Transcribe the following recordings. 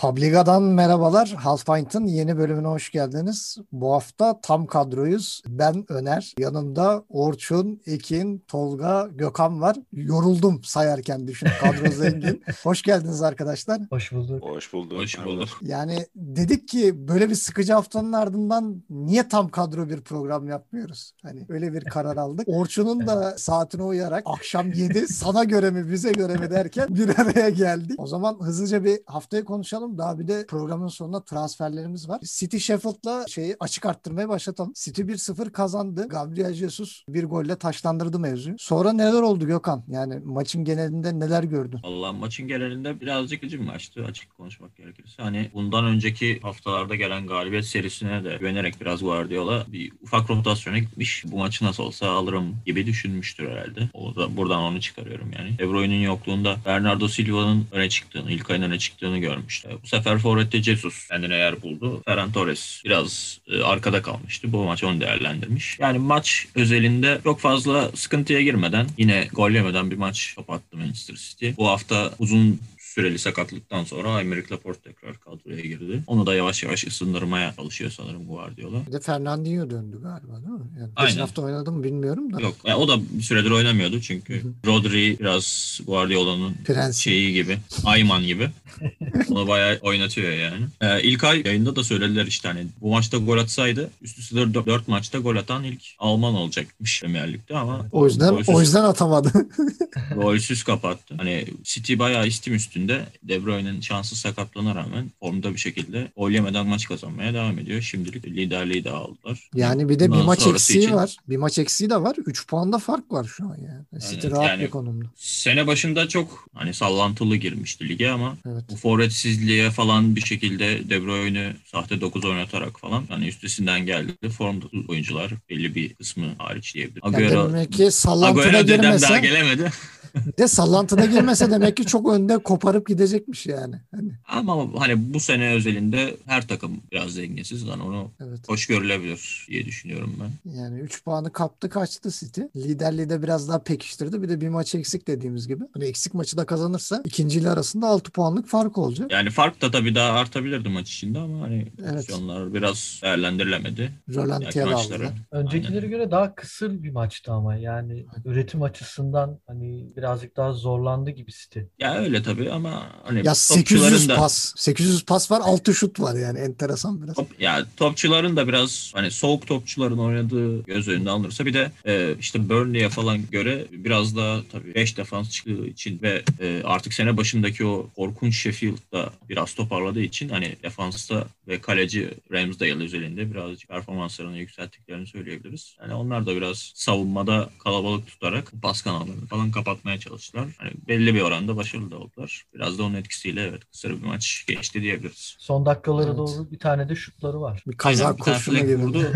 Publiga'dan merhabalar. Half Pint'ın yeni bölümüne hoş geldiniz. Bu hafta tam kadroyuz. Ben Öner, yanımda Orçun, Ekin, Tolga, Gökhan var. Yoruldum sayarken düşün kadro zengin. hoş geldiniz arkadaşlar. Hoş bulduk. Hoş bulduk. Hoş bulduk. Yani dedik ki böyle bir sıkıcı haftanın ardından niye tam kadro bir program yapmıyoruz? Hani öyle bir karar aldık. Orçun'un da saatine uyarak akşam 7 sana göre mi bize göre mi derken bir araya geldik. O zaman hızlıca bir haftayı konuşalım. Daha bir de programın sonunda transferlerimiz var. City Sheffield'la şeyi açık arttırmaya başlatalım. City 1-0 kazandı. Gabriel Jesus bir golle taşlandırdı mevzuyu. Sonra neler oldu Gökhan? Yani maçın genelinde neler gördün? Allah maçın genelinde birazcık acı maçtı açık konuşmak gerekirse. Hani bundan önceki haftalarda gelen galibiyet serisine de güvenerek biraz Guardiola bir ufak rotasyona gitmiş. Bu maçı nasıl olsa alırım gibi düşünmüştür herhalde. O da buradan onu çıkarıyorum yani. De Bruyne'nin yokluğunda Bernardo Silva'nın öne çıktığını, ilk ayın öne çıktığını görmüştü. Bu sefer Forvet'te Jesus kendine yer buldu. Ferran Torres biraz e, arkada kalmıştı. Bu maç onu değerlendirmiş. Yani maç özelinde çok fazla sıkıntıya girmeden yine gol yemeden bir maç kapattı Manchester City. Bu hafta uzun süreli sakatlıktan sonra Aymeric Laporte tekrar kadroya girdi. Onu da yavaş yavaş ısındırmaya çalışıyor sanırım Guardiola. Bir de Fernandinho döndü galiba değil mi? Yani Aynen. geçen hafta oynadı mı bilmiyorum da. Yok yani o da bir süredir oynamıyordu çünkü Rodri biraz Guardiola'nın Prens. şeyi gibi, Ayman gibi. Onu bayağı oynatıyor yani. Ee, ilk ay yayında da söylediler işte hani bu maçta gol atsaydı üst üste 4 maçta gol atan ilk Alman olacakmış Premier Lig'de ama O yüzden golsüz, o yüzden atamadı. golsüz kapattı. Hani City bayağı istim üstünde. De Bruyne'nin şanssız sakatlığına rağmen formda bir şekilde gol yemeden maç kazanmaya devam ediyor. Şimdilik liderliği de aldılar. Yani bir de bir Bundan maç sonrası eksiği için- var. Bir maç eksiği de var. 3 puanda fark var şu an yani. City rahat Yani- bir konumda. Sene başında çok hani sallantılı girmişti lige ama Evet. bu forvetsizliğe falan bir şekilde De Bruyne'ü sahte 9 oynatarak falan hani üstesinden geldi. Formda oyuncular belli bir kısmı hariç diyebilirim. Yani Agüero, demek ki sallantıda Agüero dedem daha girmese, de sallantıda girmese demek ki çok önde koparıp gidecekmiş yani. Hani, ama hani bu sene özelinde her takım biraz dengesiz. Yani onu evet. hoş görülebilir diye düşünüyorum ben. Yani 3 puanı kaptı kaçtı City. Liderliği de biraz daha pekiştirdi. Bir de bir maç eksik dediğimiz gibi. Hani eksik maçı da kazanırsa ikinciyle arasında 6 puanlık fark olacak. Yani fark da tabii daha artabilirdi maç içinde ama hani Evet. pozisyonlar biraz değerlendirilemedi. Rölantiye maçları. aldılar. Öncekilere Aynen. göre daha kısır bir maçtı ama yani üretim açısından hani birazcık daha zorlandı gibi City. Ya öyle tabii ama hani Ya topçuların 800 da- pas. 800 pas var 6 şut var yani enteresan biraz. Top, ya topçuların da biraz hani soğuk topçuların oynadığı göz önünde alınırsa bir de e, işte Burnley'e falan göre biraz daha tabii 5 defans çıktığı için ve e, artık sene başındaki o korkunç Sheffield'da biraz toparladığı için hani defansta ve kaleci Ramsdale özelinde birazcık performanslarını yükselttiklerini söyleyebiliriz. Yani onlar da biraz savunmada kalabalık tutarak pas kanallarını falan kapatmaya çalıştılar. Hani belli bir oranda başarılı da oldular. Biraz da onun etkisiyle evet kısa bir maç geçti diyebiliriz. Son dakikalara Evet. doğru bir tane de şutları var. Bir kaza bir kurşuna flag girdi. vurdu.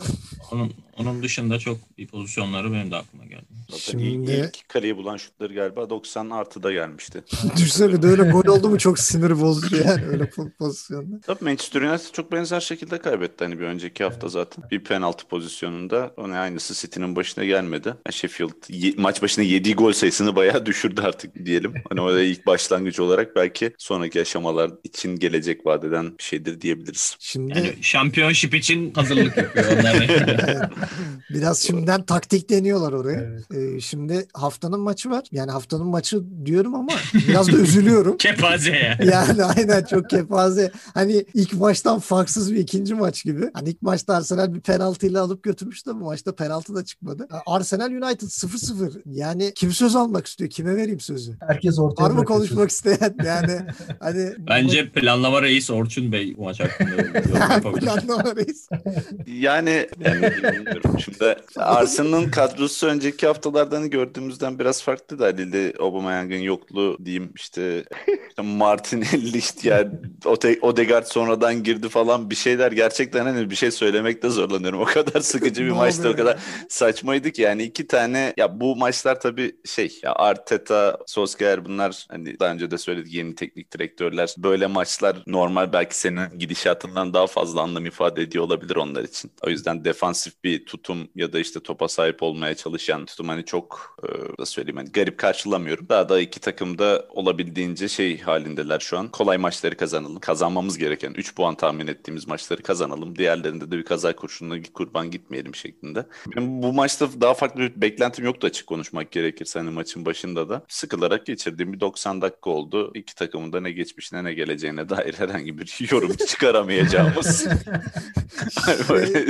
onun, onun dışında çok bir pozisyonları benim de aklıma geldi. Zaten Şimdi- ilk, ilk kaleyi bulan şutları galiba 90 artıda gelmişti. Düşünsene bir de öyle gol oldu mu çok sinir bozucu yani öyle po- pozisyonda. Tabii Manchester United çok benzer şekilde kaybetti hani bir önceki hafta zaten. Bir penaltı pozisyonunda onun aynısı City'nin başına gelmedi. Sheffield ye- maç başına yediği gol sayısını bayağı düşürdü artık diyelim. Hani o da ilk başlangıç olarak belki sonraki aşamalar için gelecek vadeden bir şeydir diyebiliriz. Şimdi Yani şampiyonşip için hazırlık yapıyor onlar. Biraz şimdiden taktik deniyorlar oraya. Evet. Ee, şimdi haftanın maçı var. Yani haftanın maçı diyorum ama biraz da üzülüyorum. Kepaze ya. Yani aynen çok kepaze. Hani ilk maçtan farksız bir ikinci maç gibi. Hani ilk maçta Arsenal bir penaltıyla alıp götürmüştü ama bu maçta penaltı da çıkmadı. Arsenal United 0-0. Yani kim söz almak istiyor? Kime vereyim sözü? Herkes ortaya Var mı konuşmak isteyen? Yani hani Bence planlama reis Orçun Bey bu maç hakkında planlama reis. Yani, yani bilmiyorum. Şimdi Arsenal'ın kadrosu önceki haftalardan gördüğümüzden biraz farklı da Halil'de Aubameyang'ın yokluğu diyeyim işte, işte Martinelli yani Ote- Odegaard sonradan girdi falan bir şeyler gerçekten hani bir şey söylemekte zorlanıyorum. O kadar sıkıcı bir maçtı o kadar saçmaydı ki yani iki tane ya bu maçlar tabii şey ya Arteta, Solskjaer bunlar hani daha önce de söyledik yeni teknik direktörler böyle maçlar normal belki senin gidişatından daha fazla anlam ifade ediyor olabilir onlar için. O yüzden defansif bir tutum ya da işte topa sahip olmaya çalışan tutum hani çok e, nasıl söyleyeyim hani garip karşılamıyorum. Daha da iki takım da olabildiğince şey halindeler şu an. Kolay maçları kazanalım. Kazanmamız gereken 3 puan tahmin ettiğimiz maçları kazanalım. Diğerlerinde de bir kaza kurşununa kurban gitmeyelim şeklinde. Benim bu maçta daha farklı bir beklentim yoktu açık konuşmak gerekirse hani maçın başında da. Sıkılarak geçirdiğim bir 90 dakika oldu. İki takımın da ne geçmişine ne geleceğine dair herhangi bir yorum çıkaramayacağımız. Böyle-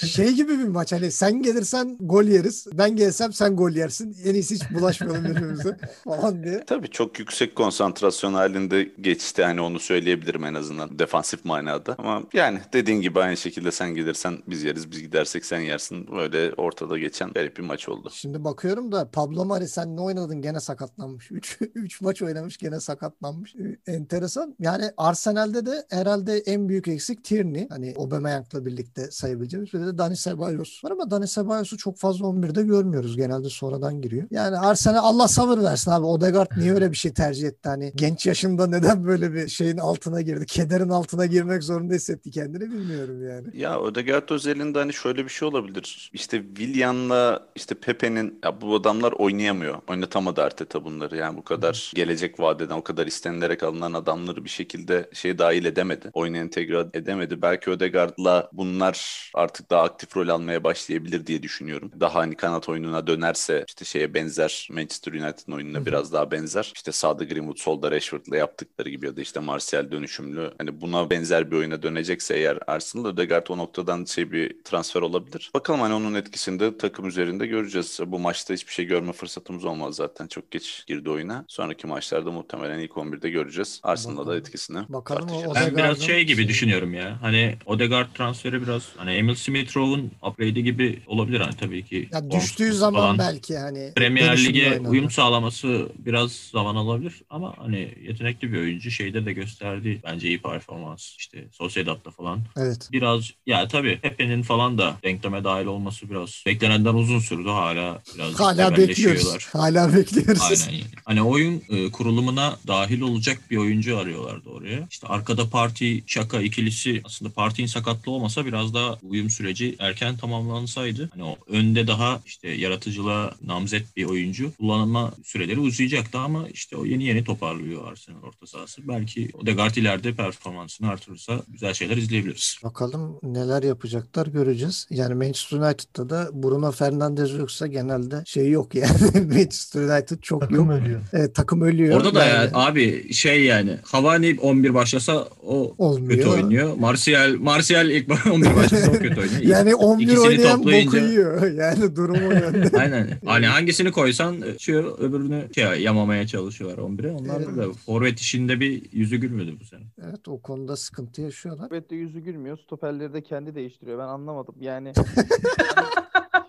şey gibi bir maç hani sen gelirsen gol yeriz. Ben gelsem sen gol yersin. En iyisi hiç bulaşmayalım birbirimize falan diye. Tabii çok yüksek konsantrasyon halinde geçti hani onu söyleyebilirim en azından defansif manada. Ama yani dediğin gibi aynı şekilde sen gelirsen biz yeriz biz gidersek sen yersin. Böyle ortada geçen garip bir maç oldu. Şimdi bakıyorum da Pablo Mari sen ne oynadın gene sakatlanmış. 3 3 maç oynamış gene sakatlanmış. Ee, Enteresan. Yani Arsenal'de de herhalde en büyük eksik Tierney. Hani Aubameyang'la birlikte sayabileceğimiz. Bir de Dani Ceballos var ama Dani Cebalos'u çok fazla 11'de görmüyoruz. Genelde sonradan giriyor. Yani Arsenal Allah sabır versin abi. Odegaard niye öyle bir şey tercih etti? Hani genç yaşında neden böyle bir şeyin altına girdi? Kederin altına girmek zorunda hissetti kendini bilmiyorum yani. Ya Ödegaard özelinde hani şöyle bir şey olabilir. İşte Willian'la işte Pepe'nin ya bu adamlar oynayamıyor. Oynatamadı Arteta bunları. Yani bu kadar gelecek vadeden o kadar istenilerek alınan adamları bir şekilde şey dahil edemedi. Oyuna entegre edemedi. Belki Ödegaard'la bunlar artık daha aktif rol almaya başlayabilir diye düşünüyorum. Daha hani kanat oyununa dönerse işte şeye benzer Manchester United'ın oyununa biraz daha benzer. İşte sağda Greenwood, solda Rashford'la yaptıkları gibi ya da işte Martial dönüşümlü. Hani buna benzer bir oyuna dönecekse eğer Arsenal Ödegaard o noktadan şey bir transfer olabilir. Bakalım hani onun etkisini de takım üzerinde göreceğiz. Bu maçta hiçbir şey görme fırsatımız olmaz zaten. Çok geç girdi oyuna. Sonraki maçlarda muhtemelen ilk 11'de göreceğiz. Arsenal'da da etkisini Bakalım o tartışacağız. Ben biraz şey gibi düşünüyorum ya. Hani Odegaard transferi biraz hani Emil Smith-Rowe'un upgrade'i gibi olabilir hani tabii ki. Ya düştüğü zaman falan. belki hani Premier Lig'e uyum sağlaması biraz zaman alabilir ama hani yetenekli bir oyuncu şeyde de gösterdi bence iyi performans işte Sociedad'da falan. Evet. Biraz ya tabii Pepe'nin falan da denkleme dahil olması biraz beklenenden uzun sürdü hala biraz Hala bekliyoruz. Hala bekliyoruz. Aynen. yani. Hani oyun e, kurulumuna dahil olacak bir oyuncu arıyorlardı oraya. İşte arkada Parti Şaka ikilisi aslında Parti'nin sakatlığı olmasa biraz daha uyum süreci erken tamamlansaydı hani o önde daha işte yaratıcılığa namzet bir oyuncu kullanma süreleri uzayacaktı ama işte o yeni yeni toparlıyor Arsenal orta sahası. Belki Odegaard ileride performansını artırırsa güzel şeyler izleyebiliriz. Bakalım neler yapacaklar göreceğiz. Yani Manchester United'da da Bruno Fernandes yoksa genelde şey yok yani. Manchester United çok Takım yok. ölüyor. Evet, takım ölüyor. Orada da Yani ya, abi şey yani Cavani 11 başlasa o olmuyor. kötü oynuyor. Martial Martial ilk 11 başta çok kötü oynuyor. Yani 11 İkisini oynayan boku toplayınca- yiyor. Yani durumu yönde. Aynen. Hani hangisini koysan şu öbürünü şey, yamamaya çalışıyorlar 11'e. Onlar Evet. da forvet işinde bir yüzü gülmedi bu sene. Evet o konuda sıkıntı yaşıyorlar. Evet de yüzü gülmüyor. Stoperleri de kendi değiştiriyor. Ben anlamadım. Yani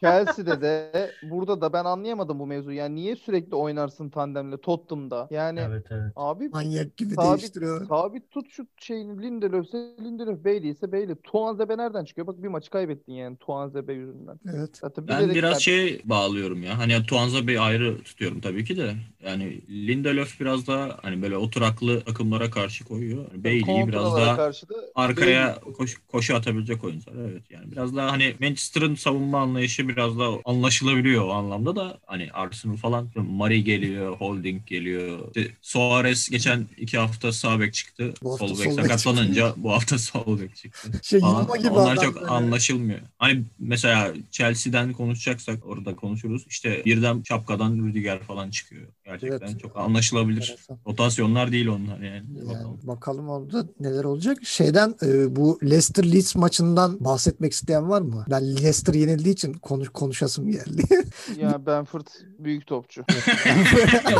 Chelsea'de de burada da ben anlayamadım bu mevzuyu. Yani niye sürekli oynarsın tandemle Tottenham'da? Yani Evet evet. abi Manyak gibi Sabit- sabit tut şu şeyini Lindelöf'se Lindelöf Bailey ise Bailey. Tuanzebe nereden çıkıyor? Bak bir maçı kaybettin yani Tuanzebe yüzünden. Evet. Zaten Ben bilerek biraz ben- şey bağlıyorum ya. Hani Tuanza Bey ayrı tutuyorum tabii ki de. Yani Lindelöf biraz daha hani böyle oturaklı takımlara karşı koyuyor. Hani Bailey'i biraz daha karşı da arkaya koş, koşu atabilecek oyuncular. Evet yani biraz daha hani Manchester'ın savunma anlayışı biraz daha anlaşılabiliyor o anlamda da hani Arsenal falan Mari geliyor, Holding geliyor. İşte Suarez geçen iki hafta sağ bek çıktı. Bu hafta Sol bek sakatlanınca bu hafta sol bek çıktı. Şey Falan. Onlar çok böyle. anlaşılmıyor. Hani mesela Chelsea'den konuşacaksak orada konuşuruz. İşte birden şapkadan Rüdiger falan çıkıyor. Gerçekten Evet. çok anlaşılabilir. Enteresan. Rotasyonlar değil onlar yani. Yani Bakalım. bakalım orada neler olacak. Şeyden e, bu Leicester Leeds maçından bahsetmek isteyen var mı? Ben Leicester yenildiği için konuş konuşasım geldi. ya Benford büyük topçu.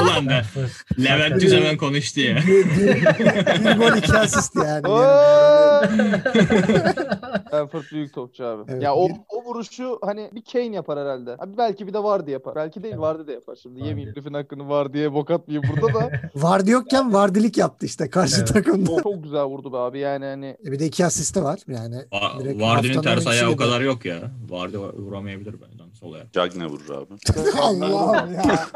Ulan be. Levent Düz hemen konuştu ya. bir, bir, bir gol iki asist yani. Benford büyük topçu abi. Evet, ya o, bir- o vuruşu hani bir Kane yapar herhalde. Abi belki bir de Vardy yapar. Belki değil Evet. Vardy de yapar. Şimdi Vardy. yemeyeyim herifin hakkını Vardy'ye bok atmayayım burada da. Vardy yokken Vardilik yaptı işte karşı Evet. takımda. o çok güzel vurdu be abi yani hani. E Bir de iki asisti var yani. Va- direkt Vardy'nin ters ayağı o kadar yok ya. Vardy vuramayabilir Goodbye. Done. Sol ayak. Cagne vurur abi. Allah'ım ya.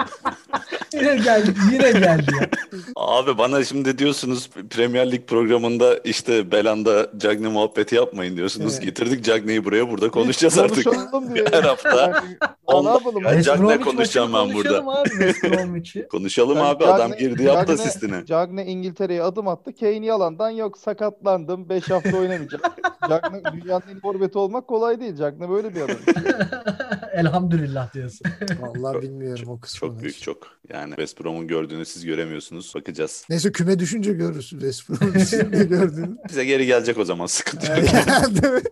yine geldi. Yine geldi ya. Abi bana şimdi diyorsunuz Premier Lig programında işte Belanda Cagney muhabbeti yapmayın diyorsunuz. Evet. Getirdik Cagney'i buraya burada konuşacağız artık. Her hafta. Ne yapalım? Ya konuşacağım ben burada? konuşalım abi. Konuşalım Yani abi adam Cagney- girdi yaptı Cagney- asistini. Cagney İngiltere'ye adım attı. Kane yalandan yok sakatlandım. 5 hafta oynamayacak. Cagney dünyanın en iyi forveti olmak kolay değil. Cagney böyle bir adam. Elhamdülillah diyorsun. Vallahi bilmiyorum o kısmını. Çok büyük çok. Yani West Brom'un gördüğünü siz göremiyorsunuz. Bakacağız. Neyse küme düşünce görürüz West Brom'u şimdi gördüğünü. Bize geri gelecek o zaman sıkıntı yok.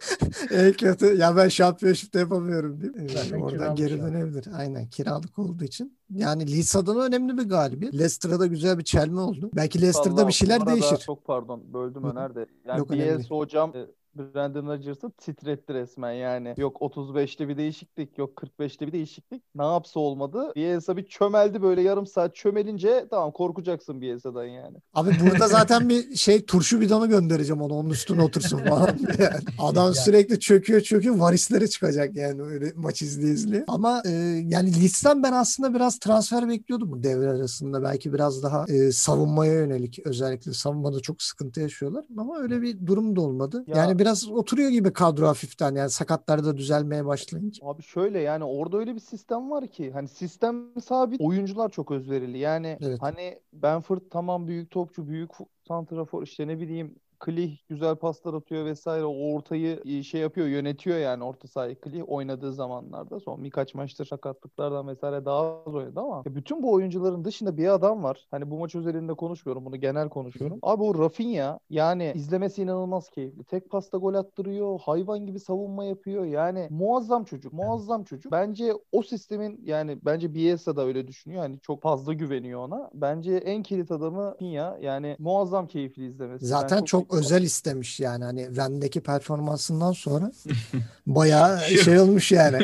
En kötü. Ya ben şampiyonşipte yapamıyorum değil mi? Zaten Oradan geri dönebilir. Aynen kiralık olduğu için. Yani Leeds adına önemli bir galibiyet. Leicester'a da güzel bir çelme oldu. Belki Leicester'da Vallahi bir şeyler değişir. Çok pardon böldüm. Öner de. Yani Yok, önemli Bielsa hocam e, Brandon Rodgers'ı titretti resmen yani. Yok 35'te bir değişiklik, yok 45'te bir değişiklik. Ne yapsa olmadı. Bielsa bir çömeldi böyle yarım saat çömelince tamam korkacaksın Bielsa'dan yani. Abi burada zaten bir şey turşu bidonu göndereceğim ona onun üstüne otursun falan. Yani adam Yani. sürekli çöküyor çöküyor varisleri çıkacak yani öyle maç izleye izleye. Ama e, yani Leeds'ten ben aslında biraz transfer bekliyordum bu devre arasında. Belki biraz daha e, savunmaya yönelik özellikle savunmada çok sıkıntı yaşıyorlar. Ama öyle bir durum da olmadı. Ya- Yani biraz oturuyor gibi kadro hafiften yani sakatlar da düzelmeye başlayınca. Abi şöyle yani orada öyle bir sistem var ki hani sistem sabit oyuncular çok özverili. Yani Evet. hani Benford tamam büyük topçu büyük santrafor işte ne bileyim Klih güzel paslar atıyor vesaire o ortayı e, şey yapıyor yönetiyor yani orta sahayı Klih oynadığı zamanlarda son birkaç maçtır sakatlıklardan vesaire daha az oynadı ama ya bütün bu oyuncuların dışında bir adam var. Hani bu maç özelinde konuşmuyorum bunu genel konuşuyorum. Abi o Rafinha yani izlemesi inanılmaz keyifli. Tek pasta gol attırıyor. Hayvan gibi savunma yapıyor. Yani muazzam çocuk. Muazzam çocuk. Bence o sistemin yani bence Bielsa da öyle düşünüyor. Hani çok fazla güveniyor ona. Bence en kilit adamı Rafinha. Yani muazzam keyifli izlemesi. Zaten çok özel istemiş yani hani Ren'deki performansından sonra bayağı şey olmuş yani.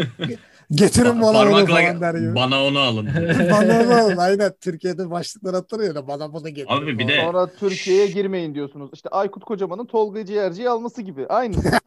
Getirin bana bunu falan der gibi. bana onu alın. bana onu alın. Aynen Türkiye'de başlıklar atılıyor da bana bunu getirin. Abi bir de-. Sonra Türkiye'ye girmeyin diyorsunuz. İşte Aykut Kocaman'ın Tolga Ciğerci'yi alması gibi. Aynısı.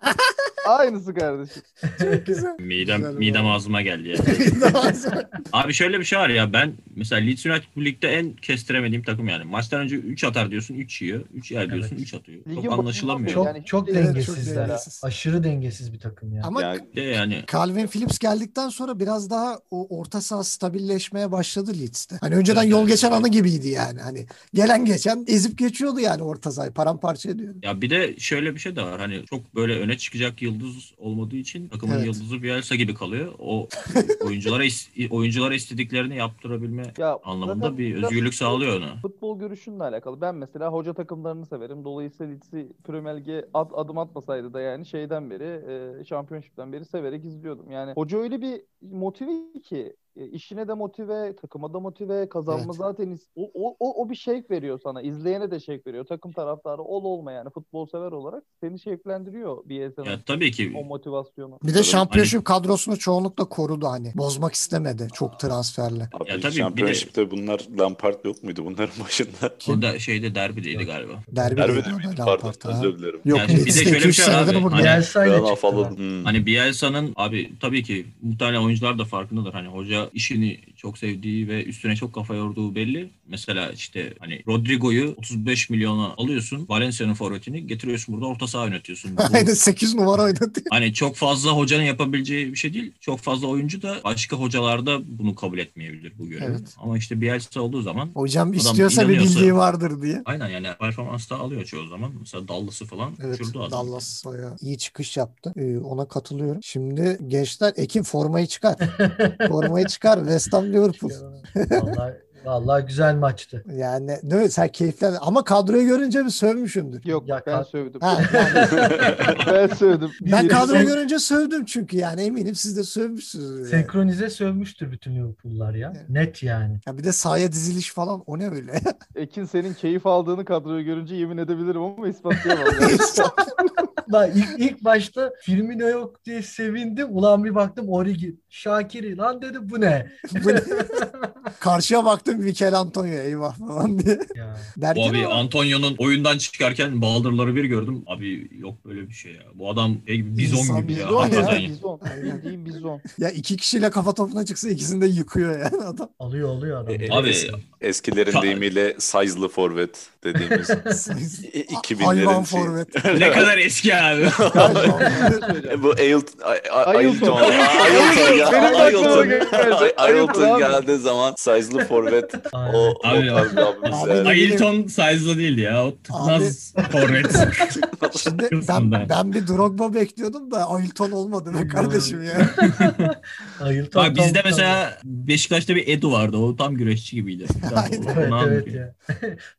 Aynısı kardeşim. Çok güzel. Midem, Güzel midem bu. ağzıma geldi ya. Abi şöyle bir şey var ya ben mesela Leeds United bu ligde en kestiremediğim takım yani. Maçtan önce 3 atar diyorsun 3 yiyor. 3 yer diyorsun Evet. 3 atıyor. Ligin Çok anlaşılamıyor. Çok Yani çok evet, dengesizler. dengesiz. Aşırı dengesiz bir takım ya. Ama Ya yani Calvin Phillips geldikten sonra biraz daha o orta saha stabilleşmeye başladı Leeds'te. Hani önceden Evet, yol evet. geçen anı gibiydi yani. Hani gelen geçen ezip geçiyordu yani orta sahayı. Paramparça ediyordu. Ya bir de şöyle bir şey de var. Hani çok böyle öne çıkacak yıldız olmadığı için takımın Evet. yıldızı Bielsa gibi kalıyor. O oyunculara oyunculara istediklerini yaptırabilme Ya anlamında zaten bir özgürlük sağlıyor ona. Futbol görüşünle alakalı. Ben mesela hoca takımlarını severim. Dolayısıyla Leeds'i Premier Lig'e ad- adım atmasaydı da yani şeyden beri, e, şampiyonşipten beri severek izliyordum. Yani hoca öyle bir motive ki işine de motive, takıma da motive, kazanma Evet. zaten is- o, o, o, o bir şevk veriyor sana. İzleyene de şevk veriyor. Takım taraftarı ol olma yani futbol sever olarak seni şevklendiriyor bir Ya insanın tabii ki o motivasyonu. Bir de şampiyonşip kadrosunu çoğunlukla korudu hani. Bozmak istemedi çok transferle. Abi Ya tabii bir de- bunlar Lampard yok muydu bunların başında? o da şeyde derbideydi galiba. Derbi Derbi değil? Lampard, Pardon ha. özür dilerim. Yok Yani bir de şöyle bir 2-3 şey abi. Hani- çıktılar. afalladım. Hmm. Hani Bielsa'nın abi tabii ki muhtemelen oyuncular da farkındadır. Hani hoca işini çok sevdiği ve üstüne çok kafa yorduğu belli. Mesela işte hani Rodrigo'yu 35 milyona alıyorsun. Valencia'nın forvetini getiriyorsun burada orta saha yönetiyorsun. Bu- Aynen 8 numara oynadı. Hani çok fazla hocanın yapabileceği bir şey değil. Çok fazla oyuncu da başka hocalarda bunu kabul etmeyebilir bu görevi. Evet. Ama işte Bielsa olduğu zaman Hocam istiyorsa bir bildiği vardır diye. aynen yani performans da alıyor çoğu zaman. Mesela Dallas'ı falan Evet uçurdu adam. Dallas bayağı iyi çıkış yaptı. Ee, ona katılıyorum. Şimdi gençler Ekin formayı çıkar. formayı çıkar. West Ham Liverpool. Vallahi, vallahi güzel maçtı. Yani değil mi? Sen keyiflen ama kadroyu görünce bir sövmüşsündür. Yok Ya ben sövdüm. Ha, yani ben sövdüm. ben kadroyu görünce sövdüm çünkü yani eminim siz de sövmüşsünüz. Yani. Senkronize sövmüştür bütün Liverpool'lar ya. Evet. Net yani. Ya bir de sahaya diziliş falan o ne öyle? Ekin senin keyif aldığını kadroyu görünce yemin edebilirim ama ispatlayamam. Bak ilk, ilk başta Firmino yok diye sevindim. Ulan bir baktım Origi. Şakiri lan dedi bu ne? Bu ne? Karşıya baktım baktım Mikel Antonio eyvah falan diye. Ya. Derken Abi ama Antonio'nun oyundan çıkarken baldırları bir gördüm. Abi yok böyle bir şey ya. Bu adam e, bizon İnsan gibi ya. Bizon ya. ya. Bizon. Aynen. Bildiğin bizon. ya iki kişiyle kafa topuna çıksa ikisini de yıkıyor yani adam. Alıyor alıyor adam. E, Abi es- eskilerin deyimiyle size'lı forvet dediğimiz. A- 2000'lerin Hayvan şey. forvet. ne kadar eski abi. E, Bu Ailton, Ailton. Ailton, Ailton, Ailton, Ailton Ailton geldiği zaman size'lı forvet o, o Abi, abi-. Ailton size'lı değildi ya. O tıknaz forvet. Şimdi ben, ben bir Drogba bekliyordum da Ailton olmadı be kardeşim ya. Ayıltan Bak bizde tam- mesela Beşiktaş'ta bir Edu vardı. O tam güreşçi gibiydi. Aynen. Evet evet ya.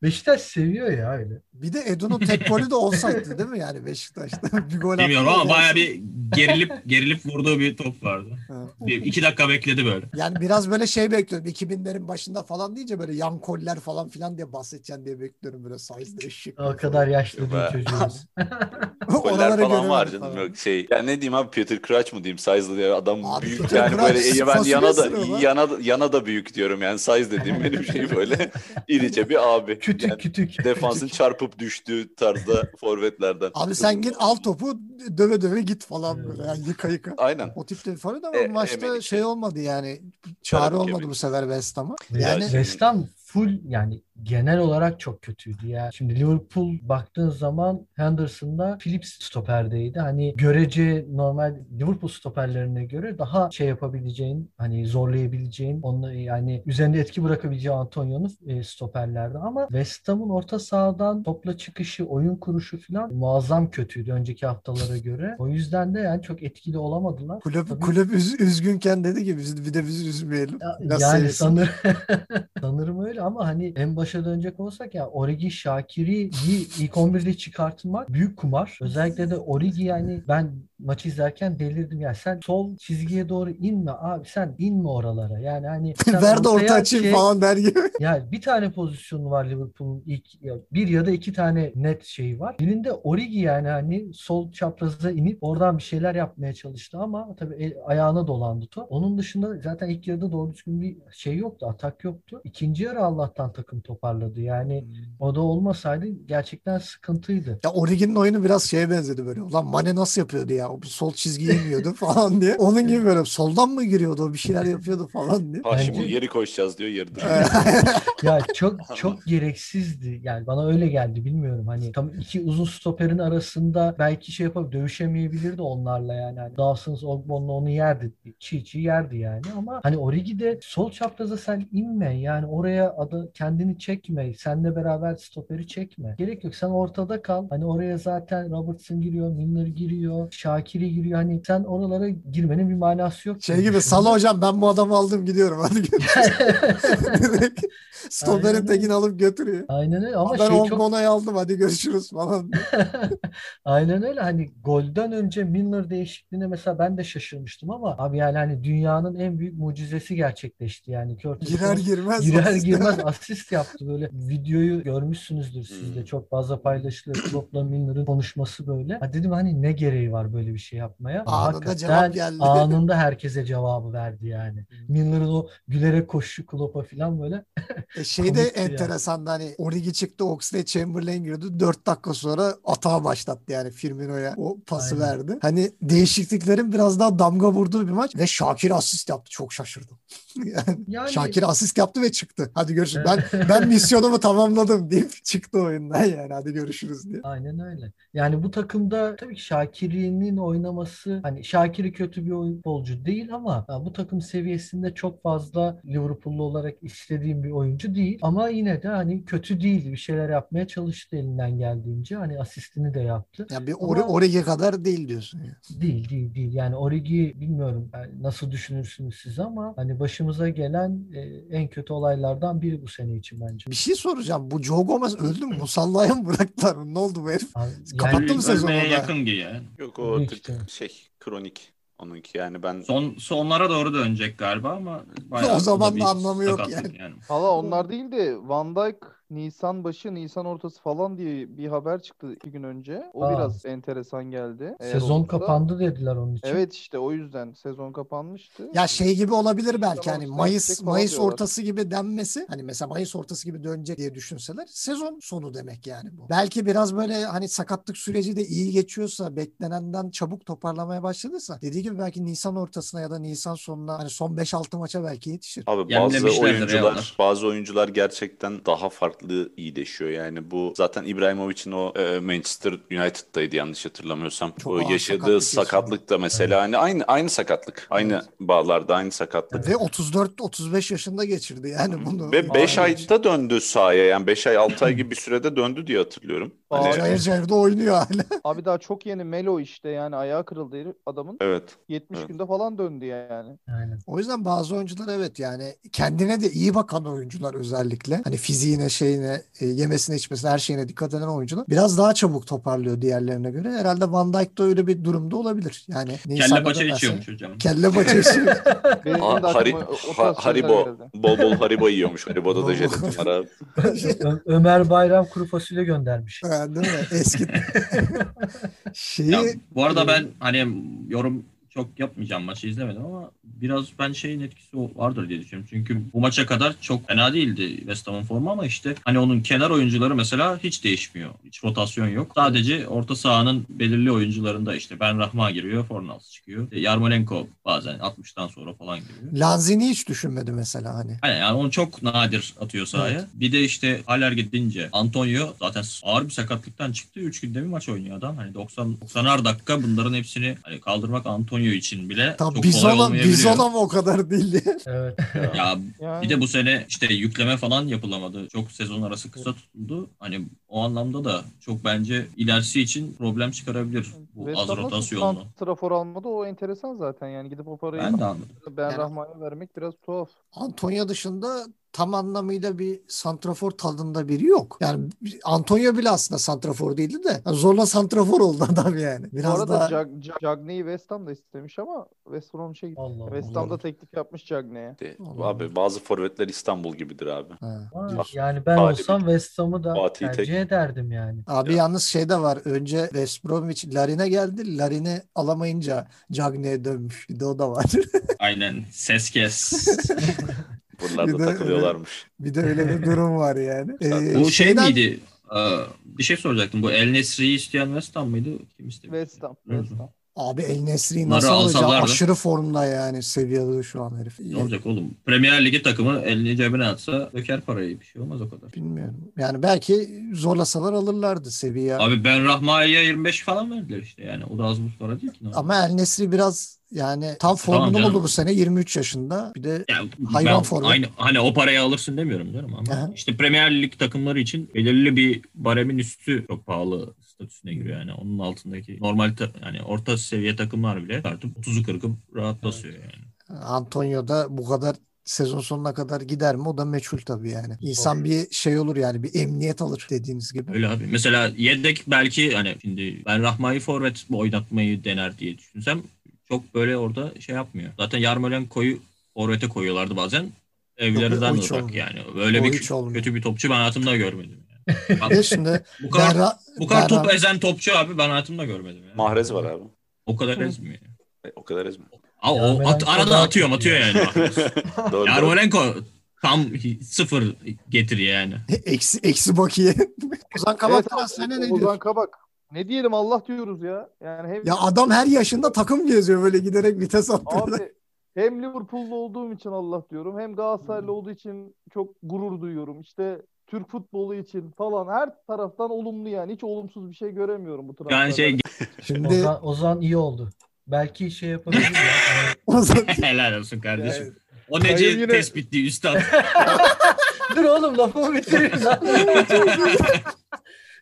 Beşiktaş seviyor ya öyle. Bir de Edu'nun tek golü de olsaydı değil mi yani Beşiktaş'ta? bir gol Bilmiyorum ama baya bir gerilip gerilip vurduğu bir top vardı. Bir, iki dakika bekledi böyle. Yani biraz böyle şey bekliyorum. 2000'lerin başında falan deyince böyle yan koller falan filan diye bahsedeceksin diye bekliyorum böyle size'de eşek. O kadar yaşlı değil çocuğumuz. Koller falan var canım falan. yok şey. Ya ne diyeyim abi Peter Crouch mu diyeyim size'lı diye adam Abi büyük Peter yani Crouch böyle ben yana da yana yana da büyük diyorum yani size dediğim benim şey böyle irice bir abi. Kütük Yani kütük. defansın çarpıp düştüğü tarzda forvetlerden. Abi sen git al topu döve döve git falan böyle yani yıka yıka. Aynen. O tip de falan ama E, maçta emelik. şey olmadı yani. Çare olmadı bu sefer West Ham'a. Yani Yani West Ham full yani genel olarak çok kötüydü ya. Şimdi Liverpool baktığın zaman Henderson'da Phillips stoperdeydi. Hani görece normal Liverpool stoperlerine göre daha şey yapabileceğin hani zorlayabileceğin onu yani üzerinde etki bırakabileceği Antonio'nun e, stoperlerde ama West Ham'ın orta sahadan topla çıkışı, oyun kuruşu falan muazzam kötüydü önceki haftalara göre. O yüzden de yani çok etkili olamadılar. kulüp, Tabii- kulüp üz- üzgünken dedi ki biz bir de biz üzmeyelim. Ya- Biraz yani sanır, sanırım öyle ama hani en başa dönecek olsak ya Origi Şakir'i ilk 11'de çıkartmak büyük kumar. Özellikle de Origi yani ben maçı izlerken delirdim ya sen sol çizgiye doğru inme abi sen inme oralara yani hani Ver de orta ortaya açayım şey- falan der gibi. ya bir tane pozisyonu var Liverpool'un ilk ya bir ya da iki tane net şeyi var. Birinde Origi yani hani sol çapraza inip oradan bir şeyler yapmaya çalıştı ama tabii el- ayağına dolandı top. Onun dışında zaten ilk yarıda doğru düzgün bir şey yoktu, atak yoktu. İkinci yarı Allah'tan takım toparladı. Yani o da olmasaydı gerçekten sıkıntıydı. Ya Origi'nin oyunu biraz şeye benzedi böyle. Ulan Mane nasıl yapıyordu ya? O bir sol çizgiye iniyordu falan diye. Onun gibi böyle soldan mı giriyordu o bir şeyler yapıyordu falan diye. Ha Bence- şimdi geri koşacağız diyor yeridir. Ya çok çok gereksizdi. Yani bana öyle geldi bilmiyorum. Hani tam iki uzun stoperin arasında belki şey yapıp dövüşemeyebilirdi onlarla yani. Hani Dawson's Ogbon'la onu yerdi. Çiğ çiğ yerdi yani ama hani Origi'de sol çapraza sen inme. Yani oraya adı kendini çekme. Seninle beraber stoperi çekme. Gerek yok. Sen ortada kal. Hani oraya zaten Robertson giriyor, Milner giriyor, Şakiri giriyor. Hani sen oralara girmenin bir manası yok. Şey gibi. Sala hocam ben bu adamı aldım gidiyorum hadi Stoper'in tekini alıp götürüyor. Aynen öyle ama ben şey çok Bono'yu aldım hadi görüşürüz falan. Aynen öyle hani golden önce Milner değişikliğine mesela ben de şaşırmıştım ama abi yani hani dünyanın en büyük mucizesi gerçekleşti yani Curtis Girer girmez. girer asist. girmez asist yaptı böyle videoyu görmüşsünüzdür siz de Hmm. çok fazla paylaşılıyor Klopp'la Milner'ın konuşması böyle. Ha dedim hani ne gereği var böyle bir şey yapmaya? Anında hakikaten cevap geldi. Anında herkese cevabı verdi yani. Milner'ın o gülerek koşu Klopp'a falan böyle. E şey de Komikti ya. enteresan hani Origi çıktı Oxlade Chamberlain girdi 4 dakika sonra atağa başlattı yani Firmino'ya o pası Aynen. verdi. Hani değişikliklerin biraz daha damga vurduğu bir maç ve Şakir asist yaptı çok şaşırdım. yani, Yani Şakir asist yaptı ve çıktı. Hadi görüşürüz. Ben ben misyonumu tamamladım deyip çıktı oyundan yani hadi görüşürüz diye. Aynen öyle. Yani bu takımda tabii ki Şakir'in oynaması hani Şakir'i kötü bir oyuncu değil ama ya bu takım seviyesinde çok fazla Liverpool'lu olarak istediğim bir oyuncu değil. Ama yine de hani kötü değil. Bir şeyler yapmaya çalıştı elinden geldiğince. Hani asistini de yaptı. Yani bir Ama- Ori- Origi kadar değil diyorsun. ya. Değil değil değil. Yani Origi bilmiyorum yani nasıl düşünürsünüz siz ama hani başımıza gelen e, en kötü olaylardan biri bu sene için bence. Bir şey soracağım. Bu Joe Gomez öldü mü? Musallaya mı bıraktılar? Ne oldu bu herif? Abi, Kapattı yani mı sezonu Ölmeye yakın gibi ya. Yok o Büyük tık ihtimal. şey kronik onunki yani ben Son sonlara doğru dönecek galiba ama bayağı O zaman da anlamı yok sakatlık yani. Valla onlar değil de Van Dijk Nisan başı, Nisan ortası falan diye bir haber çıktı iki gün önce. O Aa. biraz enteresan geldi. Eğer Sezon olursa- kapandı dediler onun için. Evet işte o yüzden sezon kapanmıştı. Ya şey gibi olabilir belki Tamam, hani işte Mayıs Mayıs diyorlar. ortası gibi denmesi hani mesela Mayıs ortası gibi dönecek diye düşünseler sezon sonu demek yani bu. Belki biraz böyle hani sakatlık süreci de iyi geçiyorsa beklenenden çabuk toparlamaya başladıysa dediği gibi belki Nisan ortasına ya da Nisan sonuna hani son 5-6 maça belki yetişir. Abi bazı ya oyuncular bazı oyuncular gerçekten daha farklı iyileşiyor. Yani bu zaten İbrahimovic'in o e, Manchester United'daydı yanlış hatırlamıyorsam. Çok o yaşadığı sakatlık sakatlık da mesela hani aynı aynı sakatlık. Aynı bağlarda aynı sakatlık. Ve 34-35 yaşında geçirdi yani bunu. ve 5 Ağır ayda döndü sahaya. Yani 5 ay 6 ay gibi bir sürede döndü diye hatırlıyorum. Hani, Cayır cayır da oynuyor hala. Abi daha çok yeni Melo işte yani ayağı kırıldı herif- adamın. evet. 70 Evet. günde falan döndü yani. Aynen. O yüzden bazı oyuncular evet yani kendine de iyi bakan oyuncular özellikle hani fiziğine şeyine e, yemesine içmesine her şeyine dikkat eden oyuncular biraz daha çabuk toparlıyor diğerlerine göre. Herhalde Van Dijk da öyle bir durumda olabilir. Yani Kelle paça içiyormuş hocam. Kelle paça içiyor. Ha, Hari- Ha- Haribo bol bol Haribo yiyormuş. Haribo'da da jelatin var abi. Ömer Bayram kuru fasulye göndermiş. Ha, Değil mi? Eski şeyi Ya, bu arada e, ben hani yorum çok yapmayacağım maçı izlemedim ama biraz ben şeyin etkisi vardır diye düşünüyorum. Çünkü bu maça kadar çok fena değildi West Ham'ın formu ama işte hani onun kenar oyuncuları mesela hiç değişmiyor. Hiç rotasyon yok. Sadece orta sahanın belirli oyuncularında işte Ben Rahma giriyor, Fornals çıkıyor. E, Yarmolenko bazen 60'tan sonra falan giriyor. Lanzini hiç düşünmedi mesela hani. Hani yani onu çok nadir atıyor sahaya. Bir de işte Haller gidince Antonio zaten ağır bir sakatlıktan çıktı. 3 günde bir maç oynuyor adam. Hani 90 90'ar dakika bunların hepsini hani kaldırmak Antonio için bile Tam çok biz kolay ona, olmayabiliyor. biz ona mı o kadar değil. Evet. Ya Yani bir de bu sene işte yükleme falan yapılamadı. Çok sezon arası kısa tutuldu. Hani o anlamda da çok bence ilerisi için problem çıkarabilir bu West az rotasyonlu. santrafor almadı o enteresan zaten yani gidip o parayı Ben de anladım. Ben Yani- Rahman'a vermek biraz tuhaf. Antonio dışında tam anlamıyla bir santrafor tadında biri yok. Yani Antonio bile aslında santrafor değildi de yani zorla santrafor oldu adam yani. Bu Biraz arada daha Jag- Cagney'i West Ham da istemiş ama West Ham şey Allah West Allah. Ham da teklif yapmış Cagney'e. Abi bazı forvetler İstanbul gibidir abi. Ha. Yani ben Fatih- olsam West Ham'ı da Fatih tercih tek. ederdim yani. Abi Ya. yalnız şey de var. Önce West Bromwich Larin'e geldi. Larin'i alamayınca Cagney'e dönmüş. Bir de o da var. Aynen ses kes. Buralarda Bir de- takılıyorlarmış. bir de öyle bir durum var yani. Ee, bu şey şeyden- miydi? Ee, bir şey soracaktım. Bu El Nesri'yi isteyen West Ham mıydı? Kim istemiş? West Ham. West Ham. Abi El Bunları nasıl alacak? alsalardı. Aşırı formda yani seviyede şu an herif. Ne olacak oğlum? Premier Ligi takımı elini cebine atsa döker parayı. Bir şey olmaz o kadar. Bilmiyorum. Yani belki zorlasalar alırlardı seviye. Abi Ben Rahma'ya 25 falan verdiler işte yani. O da az buz para değil ki. Ama El Nesri biraz yani tam formunu canım. buldu bu sene 23 yaşında. Bir de Yani Hayvan forvet. Aynı, hani o parayı alırsın demiyorum canım ama Aha. işte Premier Lig takımları için belirli bir baremin üstü çok pahalı statüsüne giriyor yani. Onun altındaki normal ta- yani orta seviye takımlar bile artık 30'u 40'ı rahat basıyor yani. Antonio da bu kadar sezon sonuna kadar gider mi? O da meçhul tabii yani. İnsan bir şey olur yani bir emniyet alır dediğiniz gibi. Öyle abi. Mesela yedek belki hani şimdi ben Rahma'yı forvet oynatmayı dener diye düşünsem çok böyle orada şey yapmıyor. Zaten Yarmolenko'yu forvete koyuyorlardı bazen. Evlerinden uzak yani. Böyle O bir hiç olmuyor. kötü bir topçu ben hayatımda görmedim. De şimdi bu kadar, Berra- bu kadar top Berra- ezen topçu abi ben hayatımda görmedim. Yani. Mahrez var abi. O kadar ezmiyor. E, O kadar ezme. Aa, o at, arada atıyor atıyor yani. Doğru. Yarmolenko tam sıfır getiriyor yani. eksi, eksi bakiye. Ozan Kabak Evet, transferine ne Ozan diyorsun? Kabak. Ne diyelim Allah diyoruz ya. Yani hem Ya adam her yaşında takım geziyor böyle giderek vites attırdı. abi hem Liverpool'lu olduğum için Allah diyorum. Hem Galatasaraylı olduğu için çok gurur duyuyorum. İşte Türk futbolu için falan her taraftan olumlu yani. Hiç olumsuz bir şey göremiyorum bu transferden. Yani şey Şimdi Ozan, Ozan iyi oldu. Belki şey yapabilir ya. Hani- Ozan helal olsun kardeşim. Yani- O nece yine- tespitti üstad. Dur oğlum lafımı.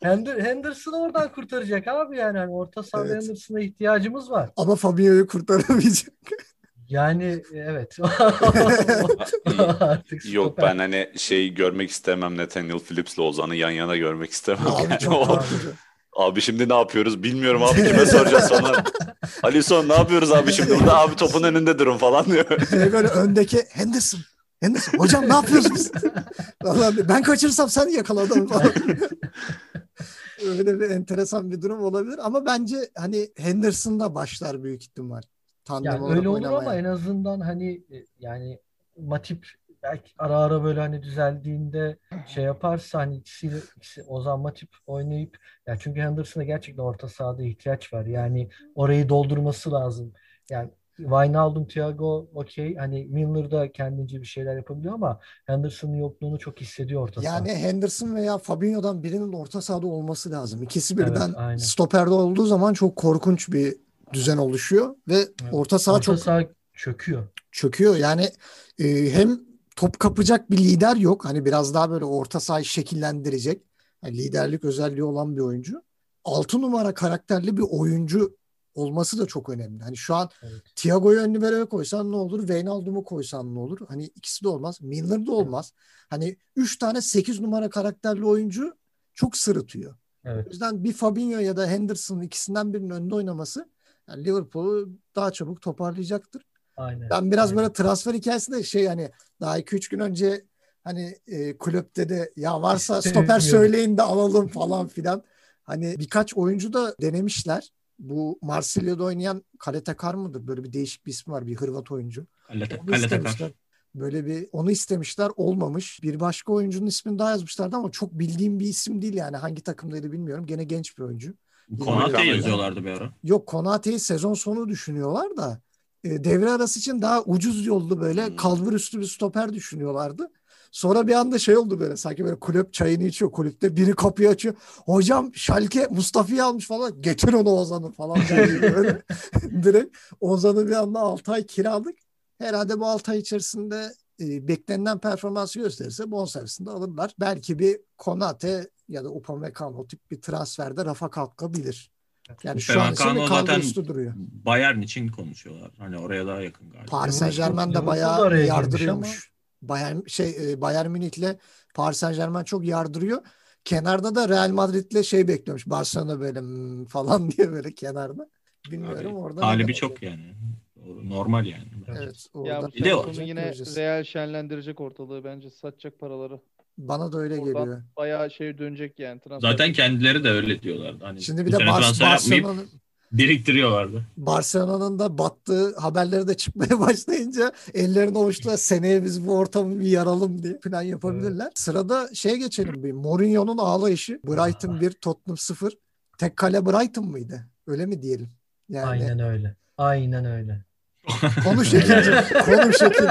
Hender- Henderson oradan kurtaracak abi yani. Hani orta sahada Evet. Henderson'a ihtiyacımız var. ama Fabinho'yu kurtaramayacak. Yani evet. Artık Yok stoper. ben hani şey görmek istemem Nathaniel Phillips'le Ozan'ı yan yana görmek istemem. Abi yani. O- abi şimdi ne yapıyoruz bilmiyorum abi kime soracağız sonra. Alisson ne yapıyoruz abi şimdi burada abi topun önünde durun falan diyor. Şey böyle öndeki Henderson. Henderson hocam ne yapıyoruz biz? Vallahi ben kaçırsam sen yakaladın falan. Öyle bir enteresan bir durum olabilir ama bence hani Henderson'da başlar büyük ihtimal. Tandem Yani olarak öyle olur ama en azından hani e, yani Matip belki ara ara böyle hani düzeldiğinde şey yaparsa hani ikisi, ikisi Ozan Matip oynayıp ya çünkü Henderson'a gerçekten orta sahada ihtiyaç var. Yani orayı doldurması lazım. Yani Wijnaldum, Thiago okey. Hani Milner da kendince bir şeyler yapabiliyor ama Henderson'ın yokluğunu çok hissediyor orta saha. Yani Henderson veya Fabinho'dan birinin orta sahada olması lazım. İkisi Evet, birden aynen. stoperde olduğu zaman çok korkunç bir düzen oluşuyor ve Evet. orta saha Orta çok saha çöküyor. çöküyor. Yani e, hem top kapacak bir lider yok. Hani biraz daha böyle orta sahayı şekillendirecek. Yani liderlik özelliği olan bir oyuncu. 6 numara karakterli bir oyuncu olması da çok önemli. Hani şu an Evet. Thiago'yu ön libero'ya koysan ne olur? Wijnaldum'u koysan ne olur? Hani ikisi de olmaz. Milner de olmaz. Hani 3 tane 8 numara karakterli oyuncu çok sırıtıyor. Evet. O yüzden bir Fabinho ya da Henderson'ın ikisinden birinin önde oynaması yani Liverpool'u daha çabuk toparlayacaktır. Aynen. Ben biraz Aynen. böyle transfer hikayesinde şey hani daha 2-3 gün önce hani e, kulüpte de ya varsa stoper söyleyin de alalım falan filan. Hani birkaç oyuncu da denemişler. Bu Marsilya'da oynayan Kaletakar mıdır? Böyle bir değişik bir ismi var. Bir Hırvat oyuncu. Takar. Böyle bir onu istemişler olmamış. Bir başka oyuncunun ismini daha yazmışlardı ama çok bildiğim bir isim değil yani. Hangi takımdaydı bilmiyorum. Gene genç bir oyuncu. Konate yazıyorlardı bir ara. Yok Konate'yi sezon sonu düşünüyorlar da e, devre arası için daha ucuz yollu böyle Hmm. kalbur üstü bir stoper düşünüyorlardı. Sonra bir anda şey oldu böyle sanki böyle kulüp çayını içiyor kulüpte biri kapıyı açıyor. Hocam Şalke Mustafa'yı almış falan getir onu Ozan'ı falan böyle. Direkt Ozan'ı bir anda 6 ay kiralık. Herhalde bu 6 ay içerisinde e, beklenilen performansı gösterirse bonservisini de alırlar. Belki bir Konate ya da Upamecano tip bir transferde rafa kalkabilir. Yani şu an için zaten üstü duruyor. Bayern için konuşuyorlar. Hani oraya daha yakın galiba. Paris Liverpool- Saint Germain de bayağı yardırıyormuş. Bayern şey e, Bayern Münih'le Paris Saint Germain çok yardırıyor. Kenarda da Real Madrid'le şey bekliyormuş. Barcelona böyle "Hmm," falan diye böyle kenarda. Bilmiyorum Abi, orada. Talibi çok yani. Normal yani. Evet. Ya orada bu de o- sene yine göreceğiz. Real şenlendirecek ortalığı bence satacak paraları. Bana da öyle Oradan geliyor. bayağı şey dönecek yani. Transfer. Zaten kendileri de öyle diyorlardı. Hani Şimdi bir de Bar- Barcelona'nın biriktiriyorlardı. Barcelona'nın da battığı haberleri de çıkmaya başlayınca ellerini ovuştular. Seneye biz bu ortamı bir yaralım diye plan yapabilirler. Sırada şeye geçelim bir. Mourinho'nun ağlayışı. Brighton 1, Tottenham 0. Tek kale Brighton mıydı? Öyle mi diyelim? Yani Aynen öyle. Aynen öyle. konuş Ekin'cim. konuş Ekin.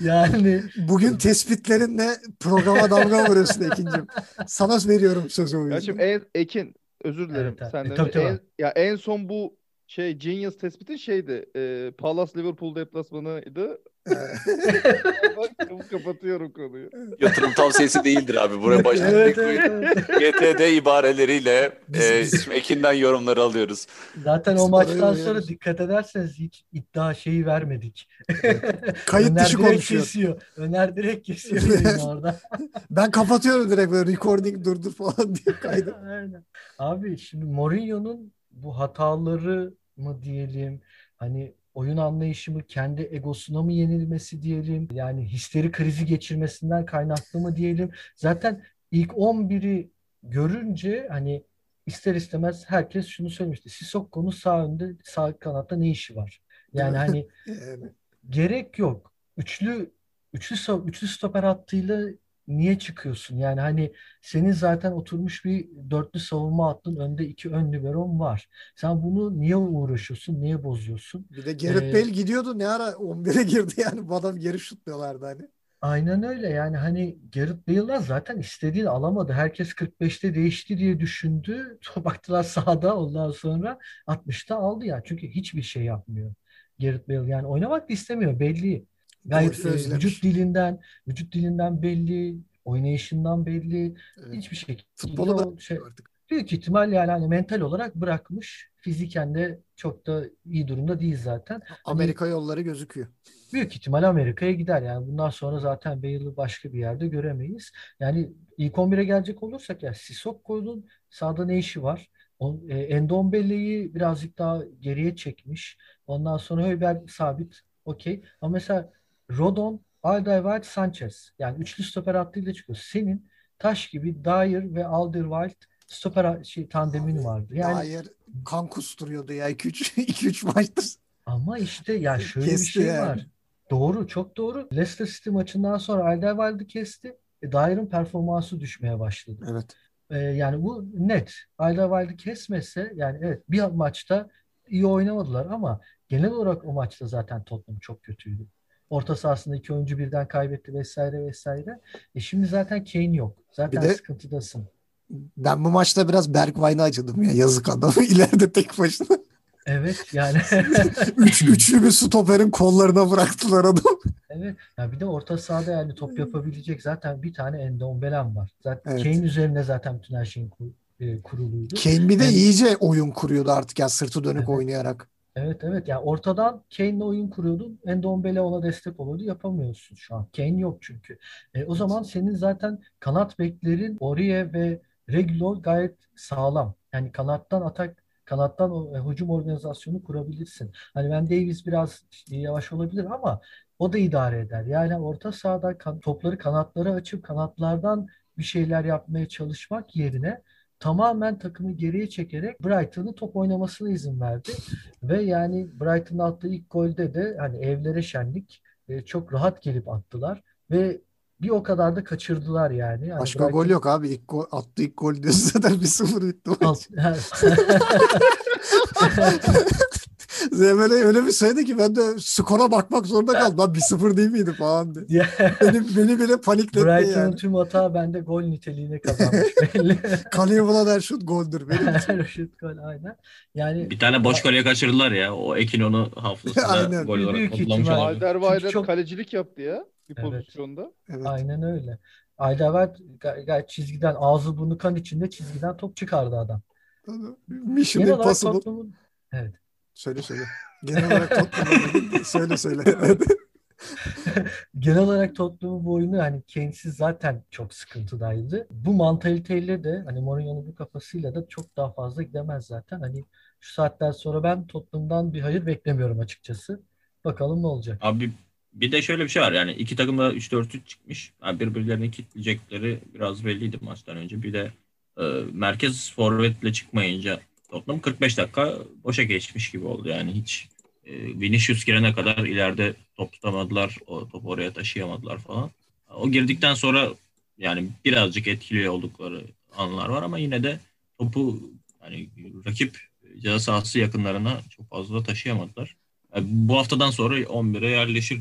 Yani Bugün tespitlerinle programa damga vuruyorsun Ekin'cim. Sana veriyorum sözü o Ya şimdi en, Ekin özür dilerim Evet, evet. senden. E, tabii, tabii. En, ya en son bu şey Genius tespiti şeydi. E, Palace Liverpool deplasmanıydı. Bak kapatıyorum konuyu. Yatırım tavsiyesi değildir abi. Buraya başlık evet, evet, evet. GTD ibareleriyle e, şimdi Ekin'den yorumları alıyoruz. Zaten Biz o maçtan sonra dikkat ederseniz hiç iddia şeyi vermedik. Kayıt Öner dışı konuşuyor. kesiyor. Öner direkt kesiyor orada. Ben kapatıyorum direkt böyle recording durdur falan diye kaydı. Aynen. Abi şimdi Mourinho'nun bu hataları mı diyelim? Hani oyun anlayışı mı kendi egosuna mı yenilmesi diyelim? Yani histeri krizi geçirmesinden kaynaklı mı diyelim? Zaten ilk 11'i görünce hani ister istemez herkes şunu söylemişti. Sissoko'nun sağ önde sağ kanatta ne işi var? Yani hani gerek yok. Üçlü üçlü üçlü stoper hattıyla niye çıkıyorsun? Yani hani senin zaten oturmuş bir dörtlü savunma hattın önde iki ön liberon var. Sen bunu niye uğraşıyorsun? Niye bozuyorsun? bir de Gareth Ee, Bale gidiyordu ne ara 11'e girdi yani bu adam geri şutluyorlardı hani. Aynen öyle yani hani Gareth Bale'dan zaten istediğini alamadı. Herkes 45'te değişti diye düşündü. Baktılar sahada ondan sonra 60'ta aldı ya. Çünkü hiçbir şey yapmıyor Gareth Bale. Yani oynamak da istemiyor belli. Gayet e, vücut dilinden, vücut dilinden belli, oynayışından belli. Evet. Hiçbir şekilde Futbolu o bırakıyor şey artık. büyük ihtimal yani hani mental olarak bırakmış. Fiziken de çok da iyi durumda değil zaten. Hani Amerika yolları gözüküyor. Büyük ihtimal Amerika'ya gider yani bundan sonra zaten Bale'ı başka bir yerde göremeyiz. Yani ilk 11'e gelecek olursak ya Sissoko'nun sahada ne işi var? O, e, Endombele'yi birazcık daha geriye çekmiş. Ondan sonra Höyber sabit okey. Ama mesela Rodon Alderweireld Sanchez. Yani üçlü stoper hattıyla çıkıyor. Senin taş gibi Dyer ve Alderweireld stoper şey, tandemin vardı. Yani Hayır kan kusturuyordu ya 2-3 2-3 maçtır. ama işte ya şöyle bir Kesti şey yani. var. Doğru, çok doğru. Leicester City maçından sonra Alderweireld'i kesti. E, Dyer'ın performansı düşmeye başladı. Evet. Ee, yani bu net. Alderweireld'i kesmese yani evet bir maçta iyi oynamadılar ama genel olarak o maçta zaten Tottenham çok kötüydü. Orta sahasında iki oyuncu birden kaybetti vesaire vesaire. E şimdi zaten Kane yok. Zaten Bir de- sıkıntıdasın. Ben bu maçta biraz Bergwijn'a acıdım ya yazık adam ileride tek başına. Evet yani Üç, üçlü bir stoperin kollarına bıraktılar adam. evet. Ya bir de orta sahada yani top yapabilecek zaten bir tane Endombele var. Zaten Evet. Kane üzerine zaten bütün her şeyin e, kuruluydu. Kane bir de Yani- iyice oyun kuruyordu artık ya sırtı dönük Evet. oynayarak. Evet evet yani ortadan Kane'le oyun kuruyordun. Endombele ona destek oluyordu. Yapamıyorsun şu an. Kane yok çünkü. E, o zaman senin zaten kanat beklerin Aurier ve Reguilon gayet sağlam. Yani kanattan atak kanattan o, e, hücum organizasyonu kurabilirsin. Hani ben Davies biraz yavaş olabilir ama o da idare eder. Yani orta sahada kan- topları kanatlara açıp kanatlardan bir şeyler yapmaya çalışmak yerine tamamen takımı geriye çekerek Brighton'ın top oynamasına izin verdi. Ve yani Brighton'ın attığı ilk golde de hani evlere şenlik e, çok rahat gelip attılar ve bir o kadar da kaçırdılar yani. Yani Başka Brighton- gol yok abi. İlk gol, attığı ilk gol diyorsun zaten 1-0 bitti maç. Alt- Zemele öyle bir söyledi ki ben de skora bakmak zorunda kaldım. Lan 1-0 değil miydi falan diye. Beni, beni bile panikletti Brighton'ın yani. tüm hatağı bende gol niteliğine kazanmış belli. Kaleye bulan her şut goldür. Benim için. Şut gol aynen. Yani Bir tane boş kaleye kaçırdılar ya. O Ekin onu hafızasına gol olarak ihtimal. olabilir. Çünkü çok- kalecilik yaptı ya bir Evet. pozisyonda. Evet. aynen öyle. Aydavet gay- gayet çizgiden ağzı burnu kan içinde çizgiden top çıkardı adam. Mission Impossible. Tottenham'ın evet. Söyle söyle. Genel olarak Tottenham'ın söyle söyle. Genel olarak Tottenham'ın bu oyunu hani Kane'siz zaten çok sıkıntıdaydı. Bu mantaliteyle de hani Mourinho'nun bu kafasıyla da çok daha fazla gidemez zaten. Hani şu saatten sonra ben Tottenham'dan bir hayır beklemiyorum açıkçası. Bakalım ne olacak. Abi bir de şöyle bir şey var yani iki takım da 3-4-3 çıkmış. Yani birbirlerini kitleyecekleri biraz belliydi maçtan önce. Bir de e, merkez forvetle çıkmayınca Tottenham 45 dakika boşa geçmiş gibi oldu. Yani hiç e, Vinicius girene kadar ileride top tutamadılar. O topu oraya taşıyamadılar falan. O girdikten sonra yani birazcık etkili oldukları anlar var ama yine de topu yani rakip ceza sahası yakınlarına çok fazla taşıyamadılar. Yani bu haftadan sonra 11'e yerleşir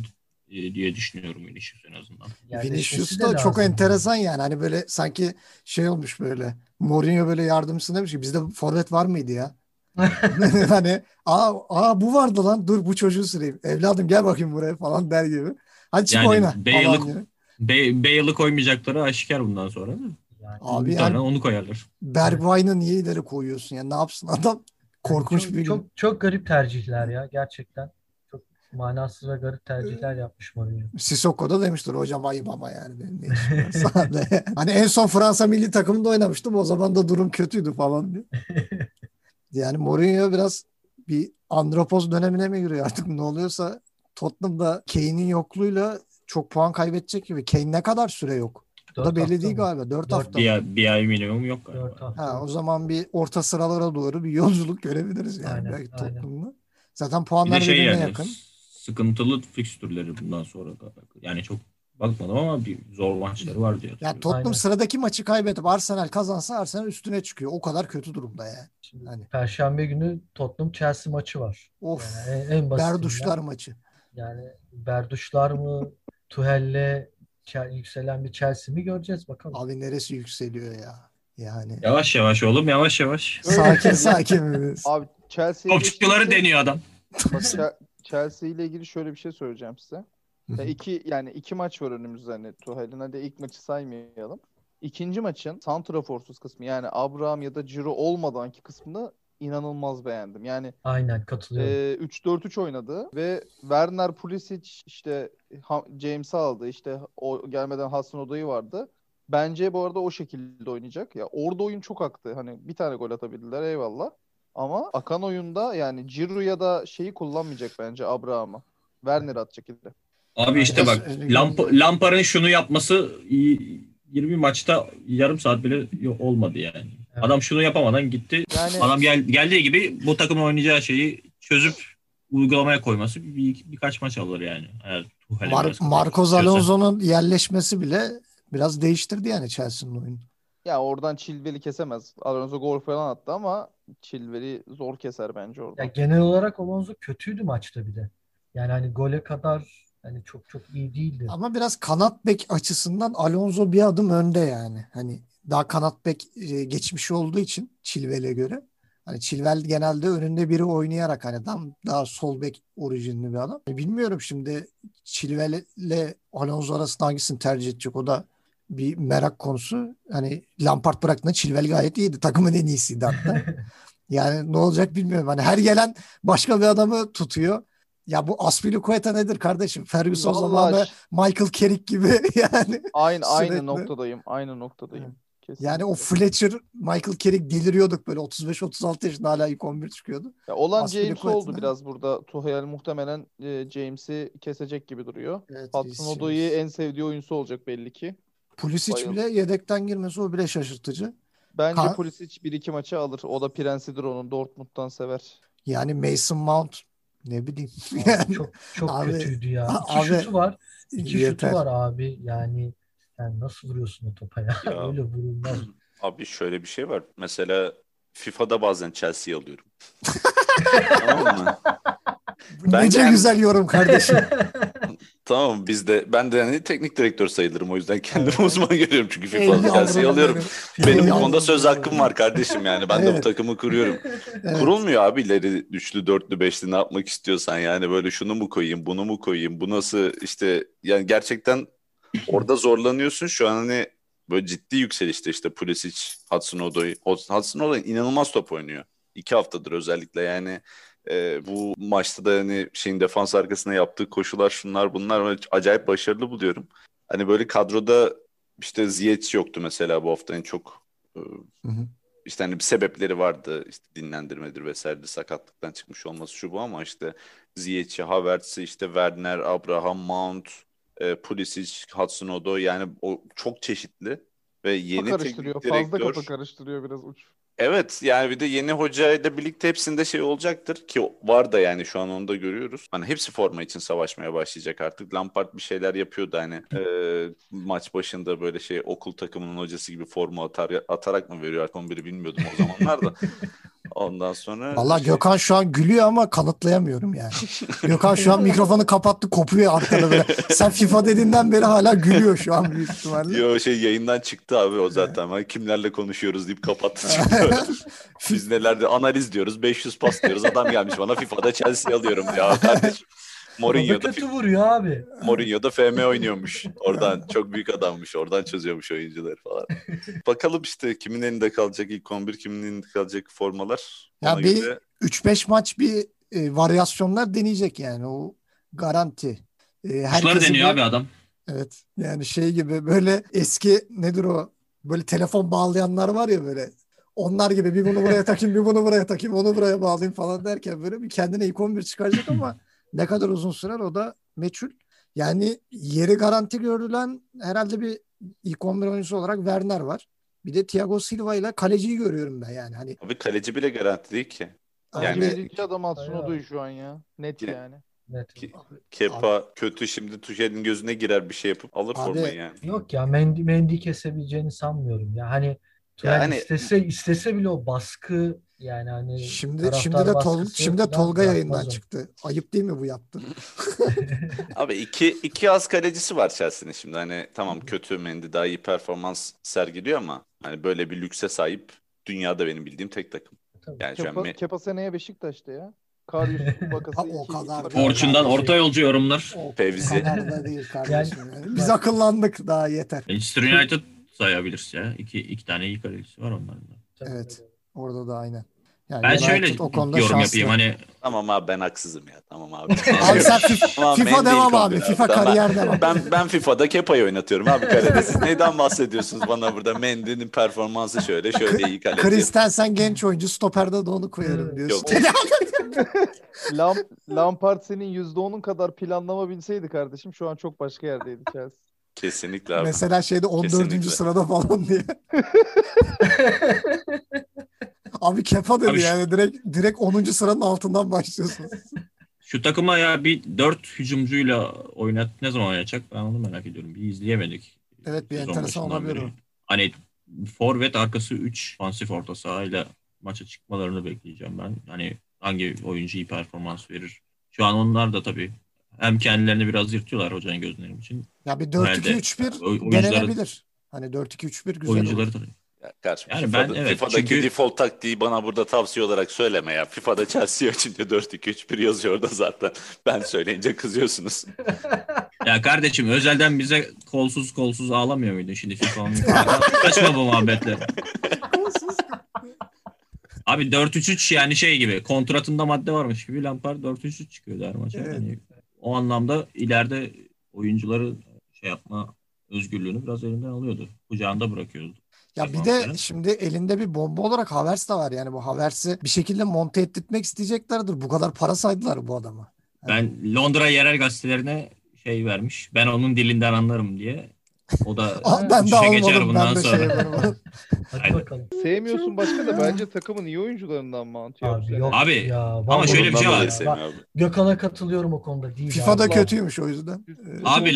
e, diye düşünüyorum Vinicius en azından. Vinicius da çok enteresan yani. Hani böyle sanki şey olmuş böyle. Mourinho böyle yardımcısı demiş ki bizde forvet var mıydı ya? hani aa, aa bu vardı lan dur bu çocuğu süreyim. Evladım gel bakayım buraya falan der gibi. Hadi çık Yani oyna. Bale'ı- Bale'ı koymayacakları aşikar bundan sonra. değil mi? Yani Abi bir yani tane onu koyarlar. Bergwijn'ı niye ileri koyuyorsun ya? Ne yapsın adam? Korkunç çok, bir çok çok garip tercihler ya gerçekten. Manasız ve garip tercihler yapmış Mourinho. Sissoko da demiştir hocam ayıp ama yani benim ne işim var sahada?" Hani en son Fransa milli takımında oynamıştım o zaman da durum kötüydü falan diye. Yani Mourinho biraz bir andropoz dönemine mi giriyor artık ne oluyorsa Tottenham'da Kane'in yokluğuyla çok puan kaybedecek gibi. Kane ne kadar süre yok? O da belli değil mı? galiba. 4 Dört hafta. Bir ay, bir ay minimum yok galiba. Ha, o zaman bir orta sıralara doğru bir yolculuk görebiliriz yani Aynen, belki aynen. Tottenham'da. Zaten puanlar şey birbirine yani yakın. Sıkıntılı fikstürleri bundan sonra da. Yani çok bakmadım ama bir zor maçları var diyor. Yani Tottenham Aynen. sıradaki maçı kaybedip Arsenal kazansa Arsenal üstüne çıkıyor. O kadar kötü durumda yani. Şimdi Hani- Perşembe günü Tottenham Chelsea maçı var. Of. Yani en, en. Berduşlar maçı. Yani Berduşlar mı Tuhel'le yükselen bir Chelsea mi göreceğiz bakalım. Abi neresi yükseliyor ya? Yani Yavaş yavaş oğlum yavaş yavaş. sakin sakin. Abi Chelsea'ye Topçuları deniyor adam. Chelsea ile ilgili şöyle bir şey söyleyeceğim size. Ya iki yani iki maç var önümüzde hani Tuchel'in hadi ilk maçı saymayalım. İkinci maçın santraforsuz kısmı yani Abraham ya da Ciro olmadanki kısmını inanılmaz beğendim. Yani Aynen katılıyorum. e, 3-4-3 oynadı ve Werner Pulisic işte James'i aldı. İşte o gelmeden Hasan Oda'yı vardı. Bence bu arada o şekilde oynayacak. Ya orada oyun çok aktı. Hani bir tane gol atabildiler eyvallah. Ama akan oyunda yani Ciro ya da şeyi kullanmayacak bence Abraham'ı. Werner atacak ille. Abi işte bak Öyle Lamp. Lampar'ın şunu yapması y- 20 maçta yarım saat bile olmadı yani. Evet. Adam şunu yapamadan gitti. Yani Adam gel, geldiği gibi bu takımın oynayacağı şeyi çözüp uygulamaya koyması bir, bir- birkaç maç alır yani. Eğer Mar- Marcos. Alonso'nun yerleşmesi bile biraz değiştirdi yani Chelsea'nin oyunu. Ya oradan Chilwell'i kesemez. Alonso gol falan attı ama Chilwell'i zor keser bence Ya oradan. genel olarak Alonso kötüydü maçta bir de. Yani hani gole kadar hani çok çok iyi değildi. Ama biraz kanat bek açısından Alonso bir adım önde yani. Hani daha kanat bek e, geçmişi olduğu için Chilwell'e göre. Hani Chilwell genelde önünde biri oynayarak hani tam daha sol bek orijinli bir adam. Bilmiyorum şimdi Chilwell ile Alonso arasında hangisini tercih edecek o da bir merak konusu. Hani Lampard bıraktığında Chilwell gayet iyiydi. Takımın en iyisiydi hatta. Yani ne olacak bilmiyorum. Hani her gelen başka bir adamı tutuyor. Ya bu Aspilicueta nedir kardeşim? Ferguson zamanı Michael Carrick gibi yani. Aynı aynı noktadayım. Aynı noktadayım. Kesinlikle. Yani o Fletcher, Michael Carrick deliriyorduk böyle 35-36 yaşında hala ilk 11 çıkıyordu. Ya olan. James oldu biraz burada. Tuchel muhtemelen e, James'i kesecek gibi duruyor. Evet, Hudson James. en sevdiği oyuncusu olacak belli ki. Pulisic Bayıldım. bile yedekten girmesi o bile şaşırtıcı. Bence Ka- Pulisic 1-2 maçı alır. O da prensidir onun. Dortmund'dan sever. Yani Mason Mount ne bileyim. Abi Yani çok çok Abi- kötüydü ya. İki abi, şutu var. İki yeter. şutu var abi. Yani yani nasıl vuruyorsun o topa ya? Ya. Öyle vurulmaz. Abi şöyle bir şey var. Mesela FIFA'da bazen Chelsea'yi alıyorum. tamam mı? Bu Bence nece güzel yorum kardeşim. Tamam biz de ben de hani teknik direktör sayılırım o yüzden kendimi Evet. uzman görüyorum çünkü Chelsea'yi yavrum alıyorum. benim. Benim bu konuda söz hakkım var kardeşim yani. Ben de bu Evet. takımı kuruyorum. Evet. Kurulmuyor abi ileri üçlü, dörtlü, beşli ne yapmak istiyorsan yani böyle şunu mu koyayım, bunu mu koyayım, bu nasıl işte yani gerçekten orada zorlanıyorsun. Şu an hani böyle ciddi yükselişte işte Pulisic, Hudson Odoi. Hudson Odoi inanılmaz top oynuyor. İki haftadır özellikle yani e, bu maçta da hani şeyin defans arkasına yaptığı koşular şunlar bunlar acayip başarılı buluyorum. Hani böyle kadroda işte Ziyech yoktu mesela bu hafta en çok e, Hı hı. işte hani bir sebepleri vardı işte dinlendirmedir vesaire sakatlıktan çıkmış olması şu bu ama işte Ziyech'i, Havertz'i, işte Werner, Abraham, Mount, e, Pulisic, Hudson Odoi yani o çok çeşitli ve yeni Kafa karıştırıyor. teknik Fazla direktör. kafa karıştırıyor biraz uç. Evet yani bir de yeni hocayla birlikte hepsinde şey olacaktır ki var da yani şu an onu da görüyoruz. Hani hepsi forma için savaşmaya başlayacak artık. Lampard bir şeyler yapıyordu hani e, maç başında böyle şey okul takımının hocası gibi forma atar, atarak mı veriyor artık 11'i bilmiyordum o zamanlar da. Ondan sonra Valla şey- Gökhan şu an gülüyor ama kanıtlayamıyorum yani. Gökhan şu an mikrofonu kapattı kopuyor arkada böyle. Sen FIFA dediğinden beri hala gülüyor şu an büyük ihtimalle. Yo şey yayından çıktı abi o zaten. Ben kimlerle konuşuyoruz deyip kapattı. Biz nelerde analiz diyoruz. 500 pas diyoruz. Adam gelmiş bana FIFA'da Chelsea alıyorum ya kardeşim. Orada Mourinho'da, kötü vuruyor abi. Mourinho'da FM oynuyormuş. Oradan çok büyük adammış. Oradan çözüyormuş oyuncuları falan. Bakalım işte kimin elinde kalacak ilk 11, kimin elinde kalacak formalar. Ya Ona bir- göre 3-5 maç bir e, varyasyonlar deneyecek yani o garanti. E, herkesi deniyor bir- abi adam. Evet yani şey gibi böyle eski nedir o böyle telefon bağlayanlar var ya böyle onlar gibi bir bunu buraya takayım bir bunu buraya takayım onu buraya bağlayayım falan derken böyle bir kendine ilk 11 çıkaracak ama ne kadar uzun sürer o da meçhul. Yani yeri garanti görülen herhalde bir ilk 11 oyuncusu olarak Werner var. Bir de Thiago Silva ile kaleciyi görüyorum ben yani. Hani abi kaleci bile garanti değil ki. Yani- birinci adam Bayağı. Odoi şu an ya. Net Yine- yani. Evet. Ki- Kepa kötü şimdi Tuchel'in gözüne girer bir şey yapıp alır Abi- formayı yani. Yok ya Mendy, Mendy kesebileceğini sanmıyorum ya. Hani yani hani- istese istese bile o baskı yani hani şimdi şimdi de Tol, şimdi de Tolga yayından o. çıktı. Ayıp değil mi bu yaptı? Abi iki, iki az kalecisi var Chelsea'nin şimdi. Hani tamam kötü Mendy daha iyi performans sergiliyor ama hani böyle bir lükse sahip dünyada benim bildiğim tek takım. Tabii. Yani şu an Kepa, Kepa seneye Beşiktaş'ta ya. Karius Bakası Ha, o iki- kadar. iki- Orçun'dan orta yolcu yorumlar. O Fevzi. kadar da değil kardeşim. yani. Biz akıllandık daha yeter. Manchester United sayabiliriz ya. İki, iki tane iyi kalecisi var onların da. Evet. Orada da aynen. Yani Ben United şöyle o konuda yorum şanslı. yapayım hani Tamam abi ben haksızım ya. Tamam abi. Abi sen FIFA, Tamam, FIFA devam abi. 11 FIFA Tamam, kariyer devam. Ben ben FIFA'da Kepa'yı oynatıyorum abi kalede. Siz neyden bahsediyorsunuz bana burada? Mendy'nin performansı şöyle şöyle iyi kaleci. Christensen genç oyuncu stoperde de onu koyarım diyorsun. Lam Lampard senin %10'un kadar planlama bilseydi kardeşim şu an çok başka yerdeydi Chelsea. Kesinlikle abi. Mesela şeyde 14. Kesinlikle. sırada falan diye. Abi Kepa dedi Abi şu- yani direkt direkt 10. sıranın altından başlıyorsun. şu takıma ya bir dört hücumcuyla oynat ne zaman oynayacak ben onu merak ediyorum. Bir izleyemedik. Evet bir Sezon enteresan olabilir beri. Hani forvet arkası 3 fansif orta sahayla maça çıkmalarını bekleyeceğim ben. Hani hangi oyuncu iyi performans verir. Şu an onlar da tabii hem kendilerini biraz yırtıyorlar hocanın gözünün için. Ya bir Nerede? 4-2-3-1 Oy- oyuncuları- denenebilir. Hani 4-2-3-1 güzel Oyuncuları olur. Yani ben FIFA'da, evet, FIFA'daki çünkü- default taktiği bana burada tavsiye olarak söyleme ya. FIFA'da Chelsea açınca 4-2-3-1 yazıyor orada zaten. Ben söyleyince kızıyorsunuz. Ya kardeşim özelden bize kolsuz kolsuz ağlamıyor muydun şimdi FIFA'nın? Kaçma bu muhabbetler. Abi 4-3-3 yani şey gibi kontratında madde varmış gibi Lampard 4-3-3 çıkıyor her maça. Evet. Yani o anlamda ileride oyuncuları şey yapma özgürlüğünü biraz elinden alıyordu. Kucağında bırakıyordu. Ya bir de şimdi elinde bir bomba olarak Havertz de var. Yani bu Havertz'i bir şekilde monte ettirmek isteyeceklerdir. Bu kadar para saydılar bu adama. Ben Londra yerel gazetelerine şey vermiş. Ben onun dilinden anlarım diye. O da Aa, ben de almadım. bundan Ben de şey sonra. Hadi bakalım. Sevmiyorsun başka da bence takımın iyi oyuncularından mı Antio? Abi yok Abi, ya. ama şöyle bir şey var. Gökhan'a katılıyorum o konuda değil. FIFA'da abi. kötüymüş o yüzden. Ee, Abi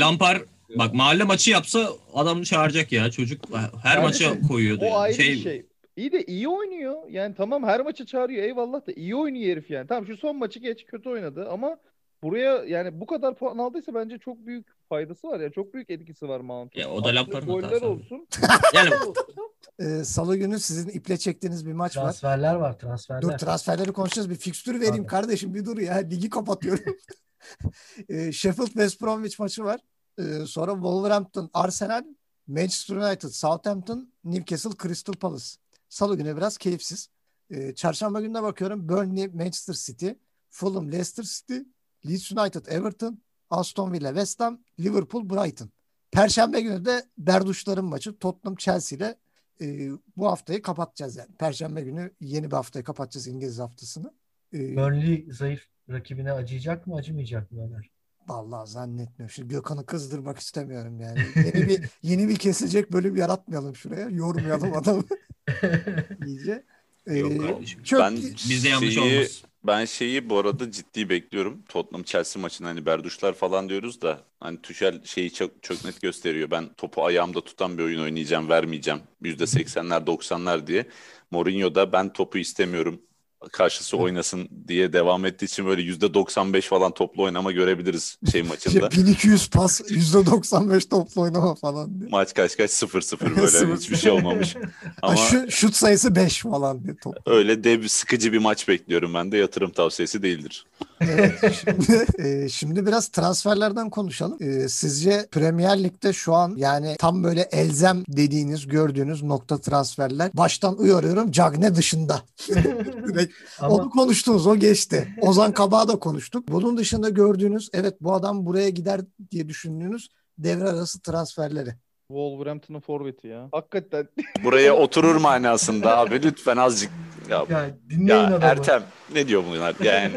Bak mahalle maçı yapsa adamı çağıracak ya. Çocuk her Kardeşim, maça koyuyordu. O yani. ayrı bir şey. İyi de iyi oynuyor. Yani tamam her maçı çağırıyor eyvallah da iyi oynuyor herif yani. Tamam şu son maçı geç kötü oynadı ama buraya yani bu kadar puan aldıysa bence çok büyük faydası var ya. Çok büyük etkisi var Mount'un. Ya o da Lampard'ın Goller olsun. Yani e, Salı günü sizin iple çektiğiniz bir maç var. Transferler var Dur transferler. transferleri konuşacağız. Bir fikstürü vereyim Abi. kardeşim bir dur ya. Ligi kapatıyorum. e, Sheffield West Bromwich maçı var. E, sonra Wolverhampton, Arsenal, Manchester United, Southampton, Newcastle, Crystal Palace. Salı günü biraz keyifsiz. E, çarşamba gününe bakıyorum. Burnley, Manchester City, Fulham, Leicester City, Leeds United, Everton, Aston Villa, West Ham, Liverpool, Brighton. Perşembe günü de Berduşların maçı Tottenham Chelsea ile e, bu haftayı kapatacağız yani. Perşembe günü yeni bir haftayı kapatacağız İngiliz haftasını. E, Burnley zayıf rakibine acıyacak mı acımayacak mı Ömer? Vallahi zannetmiyorum. Şimdi Gökhan'ı kızdırmak istemiyorum yani. Yeni bir yeni bir kesilecek bölüm yaratmayalım şuraya. Yormayalım adamı iyice. E, Yok kardeşim. çok Ben bizde yanlış şeyi- olmaz. Ben şeyi bu arada ciddi bekliyorum. Tottenham Chelsea maçını hani berduşlar falan diyoruz da hani Tuchel şeyi çok çok net gösteriyor. Ben topu ayağımda tutan bir oyun oynayacağım, vermeyeceğim. %80'ler 90'lar diye. Mourinho da ben topu istemiyorum. Karşısı oynasın diye devam ettiği için böyle %95 falan toplu oynama görebiliriz şey maçında. 1200 pas %95 toplu oynama falan diye. Maç kaç kaç 0-0 böyle hiçbir şey olmamış. Ama şu, şut sayısı 5 falan diye top. öyle dev sıkıcı bir maç bekliyorum ben de yatırım tavsiyesi değildir. Evet, şimdi, e, şimdi biraz transferlerden konuşalım. E, sizce Premier Lig'de şu an yani tam böyle elzem dediğiniz, gördüğünüz nokta transferler. Baştan uyarıyorum Cagne dışında. Direkt Ama Onu konuştunuz, o geçti. Ozan Kabak'ı da konuştuk. Bunun dışında gördüğünüz, evet bu adam buraya gider diye düşündüğünüz devre arası transferleri. Wolverhampton'ın forveti ya. Hakikaten. Buraya oturur manasında abi lütfen azıcık ya, ya dinleyin ya adamı. Ertem ne diyor bunlar yani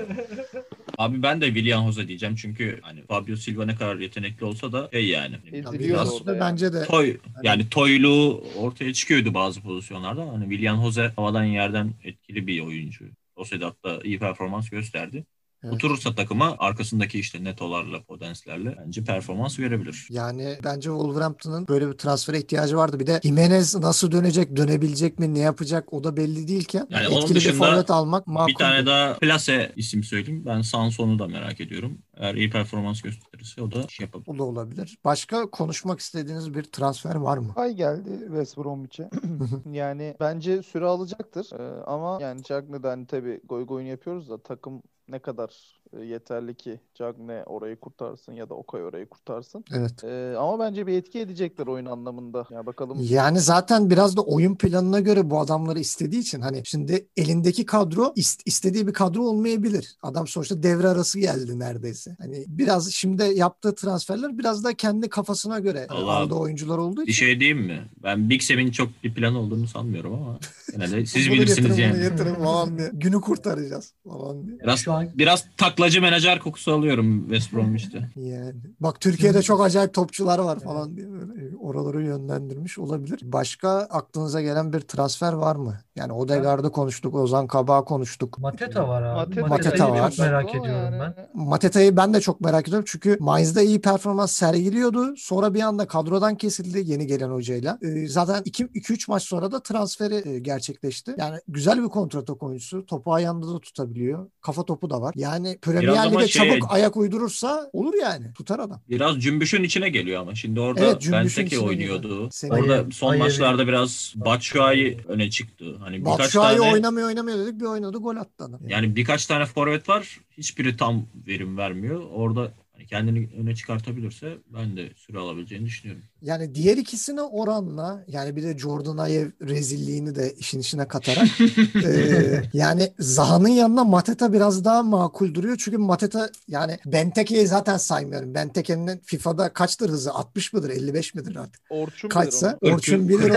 Abi ben de William Jose diyeceğim çünkü hani Fabio Silva ne kadar yetenekli olsa da şey yani. Eziliyor Biraz da orada ya. bence de Toy yani toyluğu ortaya çıkıyordu bazı pozisyonlarda. Hani William Jose havadan yerden etkili bir oyuncu. O sedatta iyi performans gösterdi. Evet. Oturursa takıma arkasındaki işte netolarla, potenslerle bence performans verebilir. yani bence Wolverhampton'ın böyle bir transfere ihtiyacı vardı. Bir de Jimenez nasıl dönecek, dönebilecek mi, ne yapacak o da belli değilken Yani onun etkili bir dışında forvet almak makul. Bir tane daha Plase isim söyleyeyim. Ben Sanson'u da merak ediyorum. Eğer iyi performans gösterirse o da şey yapabilir. O da olabilir. Başka konuşmak istediğiniz bir transfer var mı? Ay geldi West Bromwich'e. yani bence süre alacaktır. Ee, ama yani Cagney'den tabii goy goyunu yapıyoruz da takım Ne kadar e, yeterli ki Cagne orayı kurtarsın ya da Okay orayı kurtarsın. Evet. Ee, ama bence bir etki edecekler oyun anlamında. Ya bakalım. Yani zaten biraz da oyun planına göre bu adamları istediği için hani şimdi elindeki kadro ist- istediği bir kadro olmayabilir. Adam sonuçta devre arası geldi neredeyse. Hani biraz şimdi yaptığı transferler biraz da kendi kafasına göre aldığı oyuncular olduğu Bir için. şey diyeyim mi? Ben Big Sam'in çok bir plan olduğunu sanmıyorum ama yine de siz bilirsiniz yani. getirin falan diye. Günü kurtaracağız falan diye. Biraz Biraz taklacı menajer kokusu alıyorum West Bromwich'te. Yani. Bak Türkiye'de çok acayip topçular var falan diye böyle oraları yönlendirmiş olabilir. Başka aklınıza gelen bir transfer var mı? Yani Odegaard'ı konuştuk, Ozan Kabak'ı konuştuk. Mateta var abi. Mateta, Mateta Mateta'yı var. çok merak ediyorum yani- ben. Mateta'yı ben de çok merak ediyorum çünkü Mainz'da iyi performans sergiliyordu. Sonra bir anda kadrodan kesildi yeni gelen hocayla. Ee, zaten 2-3 maç sonra da transferi e, gerçekleşti. Yani güzel bir kontratak oyuncusu. Topu ayağında da tutabiliyor. Kafa topu da var. Yani Premier Lig'e şey- çabuk ayak uydurursa olur yani. Tutar adam. Biraz cümbüşün içine geliyor ama. Şimdi orada Evet, Benteke oynuyordu. Seni- Orada son Ayı- maçlarda biraz Batshuayi öne çıktı. Hani birkaç tane oynamıyor oynamıyor dedik bir oynadı gol attı adam. yani birkaç tane forvet var. Hiçbiri tam verim vermiyor. Orada hani kendini öne çıkartabilirse ben de süre alabileceğini düşünüyorum. Yani diğer ikisine oranla yani bir de Jordan Ayew rezilliğini de işin içine katarak e, yani Zaha'nın yanına Mateta biraz daha makul duruyor. Çünkü Mateta yani Benteke'yi zaten saymıyorum. Benteke'nin FIFA'da kaçtır hızı? 60 mıdır? 55 midir artık? Orçun bilir Kaçsa? onu. Orçun bilir.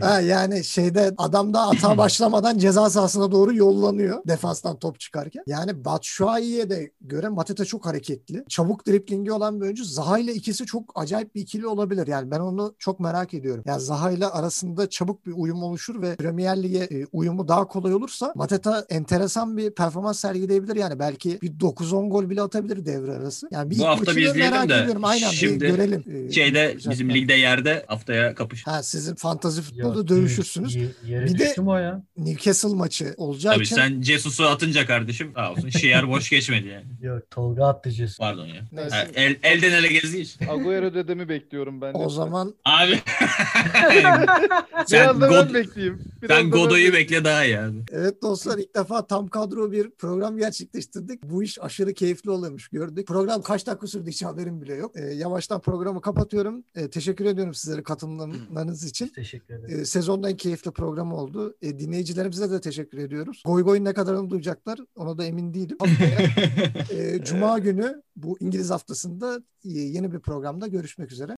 Ha, yani şeyde adam da ata başlamadan ceza sahasına doğru yollanıyor defanstan top çıkarken. Yani Batshuayi'ye de göre Mateta çok hareketli. Çabuk driplingi olan bir oyuncu. Zaha ile ikisi çok acayip bir ikili olabilir. Yani ben onu çok merak ediyorum. Yani Zaha ile arasında çabuk bir uyum oluşur ve Premier Lig'e e, uyumu daha kolay olursa Mateta enteresan bir performans sergileyebilir. Yani belki bir 9-10 gol bile atabilir devre arası. Yani bir Bu hafta bir izleyelim merak de ediyorum. Aynen şimdi bir görelim. Ee, Şeyde güzel. bizim ligde yerde haftaya kapış. Ha sizin fantazi Ya, futbolda dövüşürsünüz. ye- Yere Bir de- ya? Newcastle maçı olacağı Tabii için sen Jesus'u atınca kardeşim sağ olsun. Şiyer boş geçmedi yani. Yok Tolga attı Cesus. Pardon ya. Neyse. Ha, el, elden ele gezdiği için. Agüero dedemi bekliyorum ben. o zaman Abi. Biraz sen, ben God, bekleyeyim. Biraz sen da ben Godoy'u bekleyeyim. bekle daha iyi abi. evet dostlar ilk defa tam kadro bir program gerçekleştirdik. Bu iş aşırı keyifli oluyormuş gördük. Program kaç dakika sürdü hiç haberim bile yok. Ee, yavaştan programı kapatıyorum. Ee, teşekkür ediyorum sizlere katılımlarınız için. Teşekkür ederim. Ee, sezonda en keyifli program oldu. Ee, dinleyicilerimize de teşekkür ediyoruz. Goy goyun ne kadarını duyacaklar ona da emin değilim. Haftaya, e, Cuma günü bu İngiliz haftasında e, yeni bir programda görüşmek üzere.